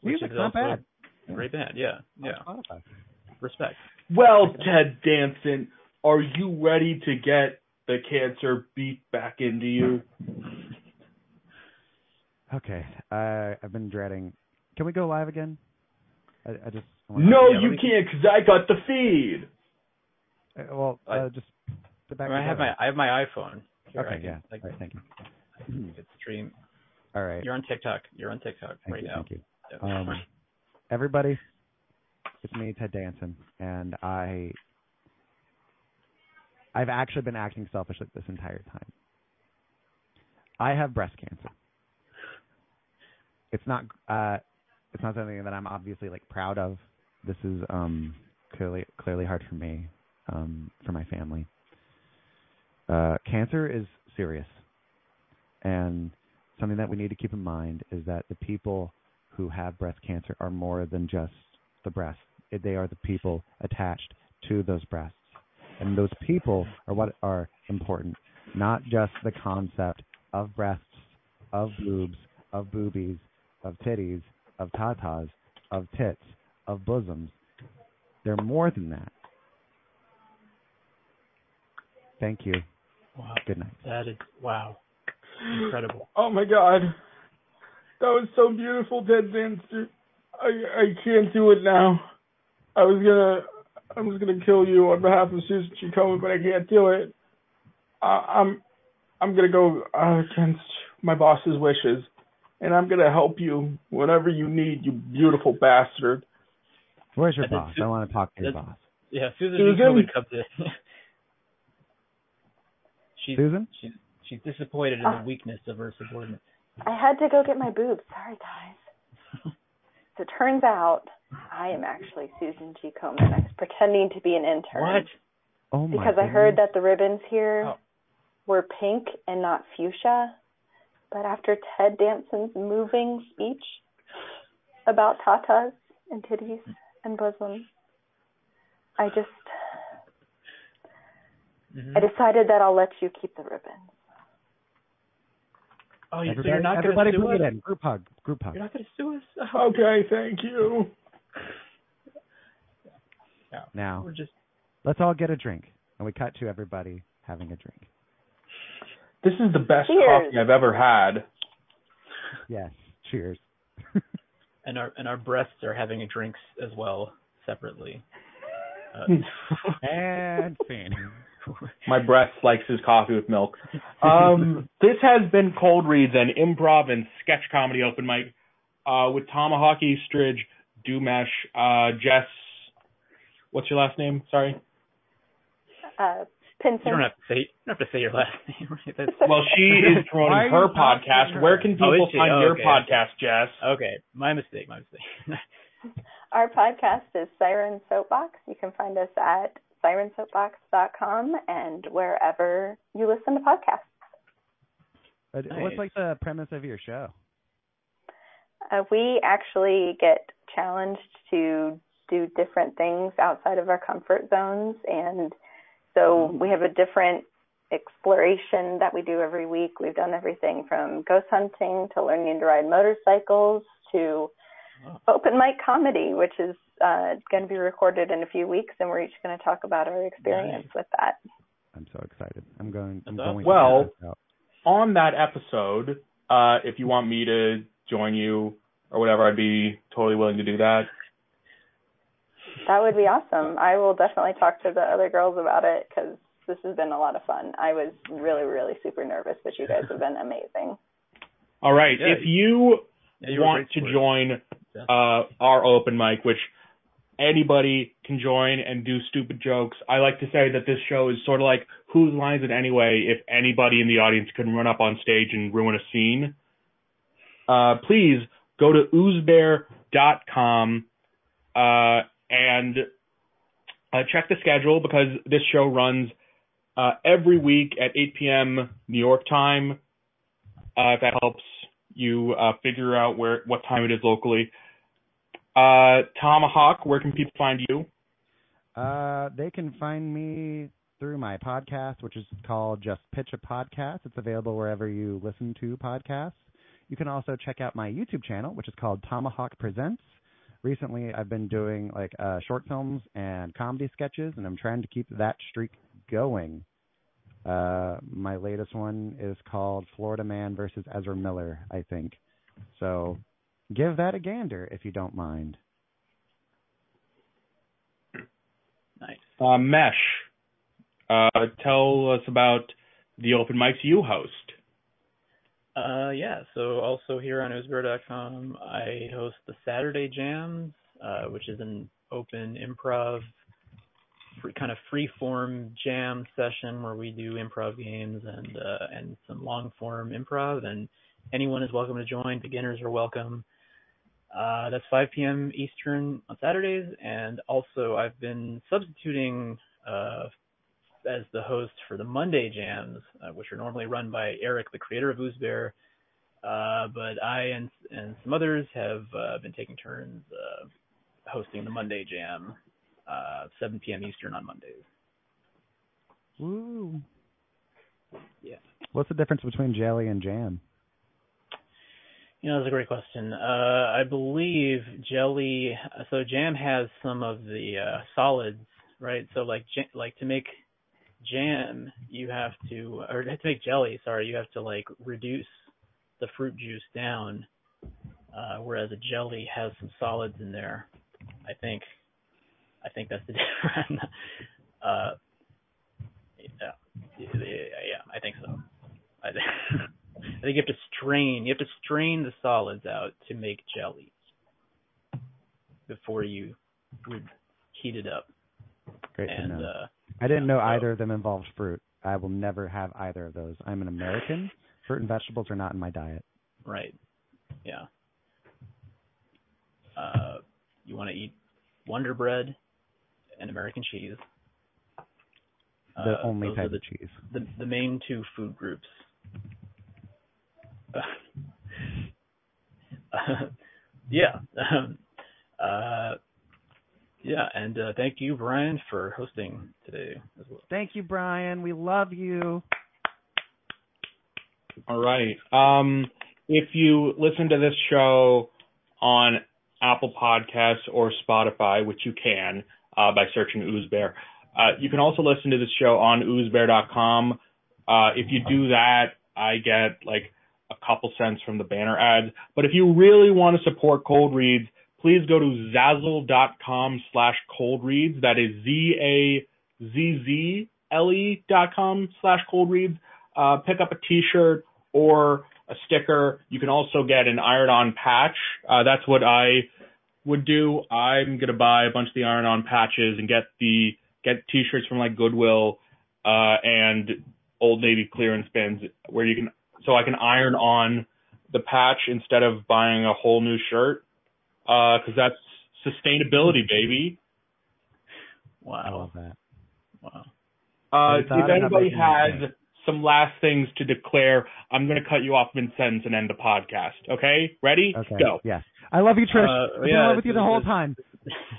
which Music's is not bad. a great band. Yeah, yeah. Spotify. Respect. Well, Ted Danson, are you ready to get the cancer beat back into you? Okay. Uh, I've been dreading. Can we go live again? I, I just. Wanna- No, Yeah, you me- can't, because I got the feed. Uh, well, I- uh, just sit back. I, mean, I have my. I have my iPhone. Here, Okay. Can, yeah. I All right. Thank you. can stream. All right. You're on TikTok. You're on TikTok Thank right you. now. Thank you. Yeah. Um, everybody, it's me, Ted Danson, and I. I've actually been acting selfishly this entire time. I have breast cancer. It's not. Uh, it's not something that I'm obviously like proud of. This is um clearly clearly hard for me, um, for my family. Uh, cancer is serious, and something that we need to keep in mind is that the people who have breast cancer are more than just the breast. They are the people attached to those breasts. And those people are what are important, not just the concept of breasts, of boobs, of boobies, of titties, of tatas, of tits, of bosoms. They're more than that. Thank you. Wow, Good night. that is wow, incredible. Oh my god. That was so beautiful, Ted Dancer. I I can't do it now. I was gonna I was gonna kill you on behalf of Susan G. Komen, but I can't do it. I, I'm I'm gonna go uh, against my boss's wishes, and I'm gonna help you whenever you need, you beautiful bastard. Where's your And boss? Su- I want to talk to your boss. Yeah, Susan, Susan? Comes in. she's Susan? she's she's disappointed in the ah. weakness of her subordinates. I had to go get my boobs. Sorry, guys. so it turns out I am actually Susan G. Komen. I was pretending to be an intern. What? Oh my Because I heard that the ribbons here Oh. were pink and not fuchsia. But after Ted Danson's moving speech about tatas and titties and bosoms, I just Mhm. I decided that I'll let you keep the ribbons. Oh, you, so everybody, you're not gonna sue us? it in. Group hug. Group hug. You're not going to sue us? Okay, thank you. Now, We're just let's all get a drink. And we cut to everybody having a drink. This is the best Cheers. coffee I've ever had. Yes. Cheers. and our and our breasts are having a drinks as well separately. Uh, and scene. My breast likes his coffee with milk. Um, this has been Cold Reads, an improv and sketch comedy open mic uh, with Tomahawk Eastridge, Dumesh, uh, Jess. What's your last name? Sorry. Uh, Pinson. you don't have to say you don't have to say your last name. Right? That's, Well, she is promoting her podcast. her? Where can Oh, people is she? find Oh, your okay. podcast, Jess? okay, my mistake. My mistake. Our podcast is Siren Soapbox. You can find us at sirensoapbox.com and wherever you listen to podcasts. But Nice. What's like the premise of your show? Uh, we actually get challenged to do different things outside of our comfort zones, and so we have a different exploration that we do every week. We've done everything from ghost hunting to learning to ride motorcycles to open mic comedy, which is uh, going to be recorded in a few weeks, and we're each going to talk about our experience with that. I'm so excited. I'm going. I'm going. Well- check this out. On that episode, uh, if you want me to join you or whatever, I'd be totally willing to do that. That would be awesome. I will definitely talk to the other girls about it because this has been a lot of fun. I was really, really super nervous, but you guys have been amazing. All right. Yeah. If you Yeah, you want to join Yeah. uh, our open mic, which anybody can join and do stupid jokes. I like to say that this show is sort of like Whose Lines It Anyway if anybody in the audience could run up on stage and ruin a scene. Uh, please go to oozbear.com uh, and uh, check the schedule because this show runs uh, every week at 8 p.m. New York time. Uh, if that helps you uh, figure out where what time it is locally. Uh, Tomahawk, where can people find you? Uh, they can find me through my podcast, which is called Just Pitch a Podcast. It's available wherever you listen to podcasts. You can also check out my YouTube channel, which is called Tomahawk Presents. Recently, I've been doing like uh, short films and comedy sketches, and I'm trying to keep that streak going. Uh, my latest one is called Florida Man versus Ezra Miller, I think. So give that a gander if you don't mind. Nice. Uh, Mesh, uh, tell us about the open mics you host. Uh, yeah. So also here on oozbear.com, I host the Saturday Jams, uh, which is an open improv, free, kind of free form jam session where we do improv games and uh, and some long form improv, and anyone is welcome to join. Beginners are welcome. Uh, that's 5 p.m. Eastern on Saturdays, and also I've been substituting uh, as the host for the Monday jams, uh, which are normally run by Eric, the creator of Oozbear. Uh, but I and and some others have uh, been taking turns uh, hosting the Monday jam, uh, 7 p.m. Eastern on Mondays. Woo. Yeah. What's the difference between jelly and jam? You know, that's a great question. Uh, I believe jelly. So jam has some of the uh, solids, right? So like like to make jam, you have to, or to make jelly, sorry, you have to like reduce the fruit juice down, uh, whereas a jelly has some solids in there. I think. I think that's the difference. uh, yeah, yeah, I think so. I think. You have to strain. You have to strain the solids out to make jelly before you would heat it up. Great to know. uh, I didn't know either of them involved fruit. I will never have either of those. I'm an American. Fruit and vegetables are not in my diet. right, yeah. Uh, you want to eat Wonder Bread and American cheese. The Uh, only those type the, of cheese. the the main two food groups. Uh, yeah. Um, uh, yeah, and uh, thank you, Brian, for hosting today as well. Thank you, Brian. We love you. All right. Um, if you listen to this show on Apple Podcasts or Spotify, which you can uh, by searching Oozbear, uh, you can also listen to this show on oozbear.com. Uh, if you do that, I get like a couple cents from the banner ads. But if you really want to support Cold Reads, please go to zazzle.com slash cold reads. That is Z A Z Z L E dot com slash cold reads. Uh, pick up a t-shirt or a sticker. You can also get an iron on patch. Uh, that's what I would do. I'm going to buy a bunch of the iron on patches and get the, get t-shirts from like Goodwill, uh, and Old Navy clearance bins where you can, so I can iron on the patch instead of buying a whole new shirt. Uh, cause that's sustainability, baby. Wow. I Wow. love that. Wow. Uh, if anybody making that has some last things to declare, I'm going to cut you off mid sentence and end the podcast. Okay? Ready? Okay. Go. Yes. I love you, Trish. Uh, I've been in love with you the whole time.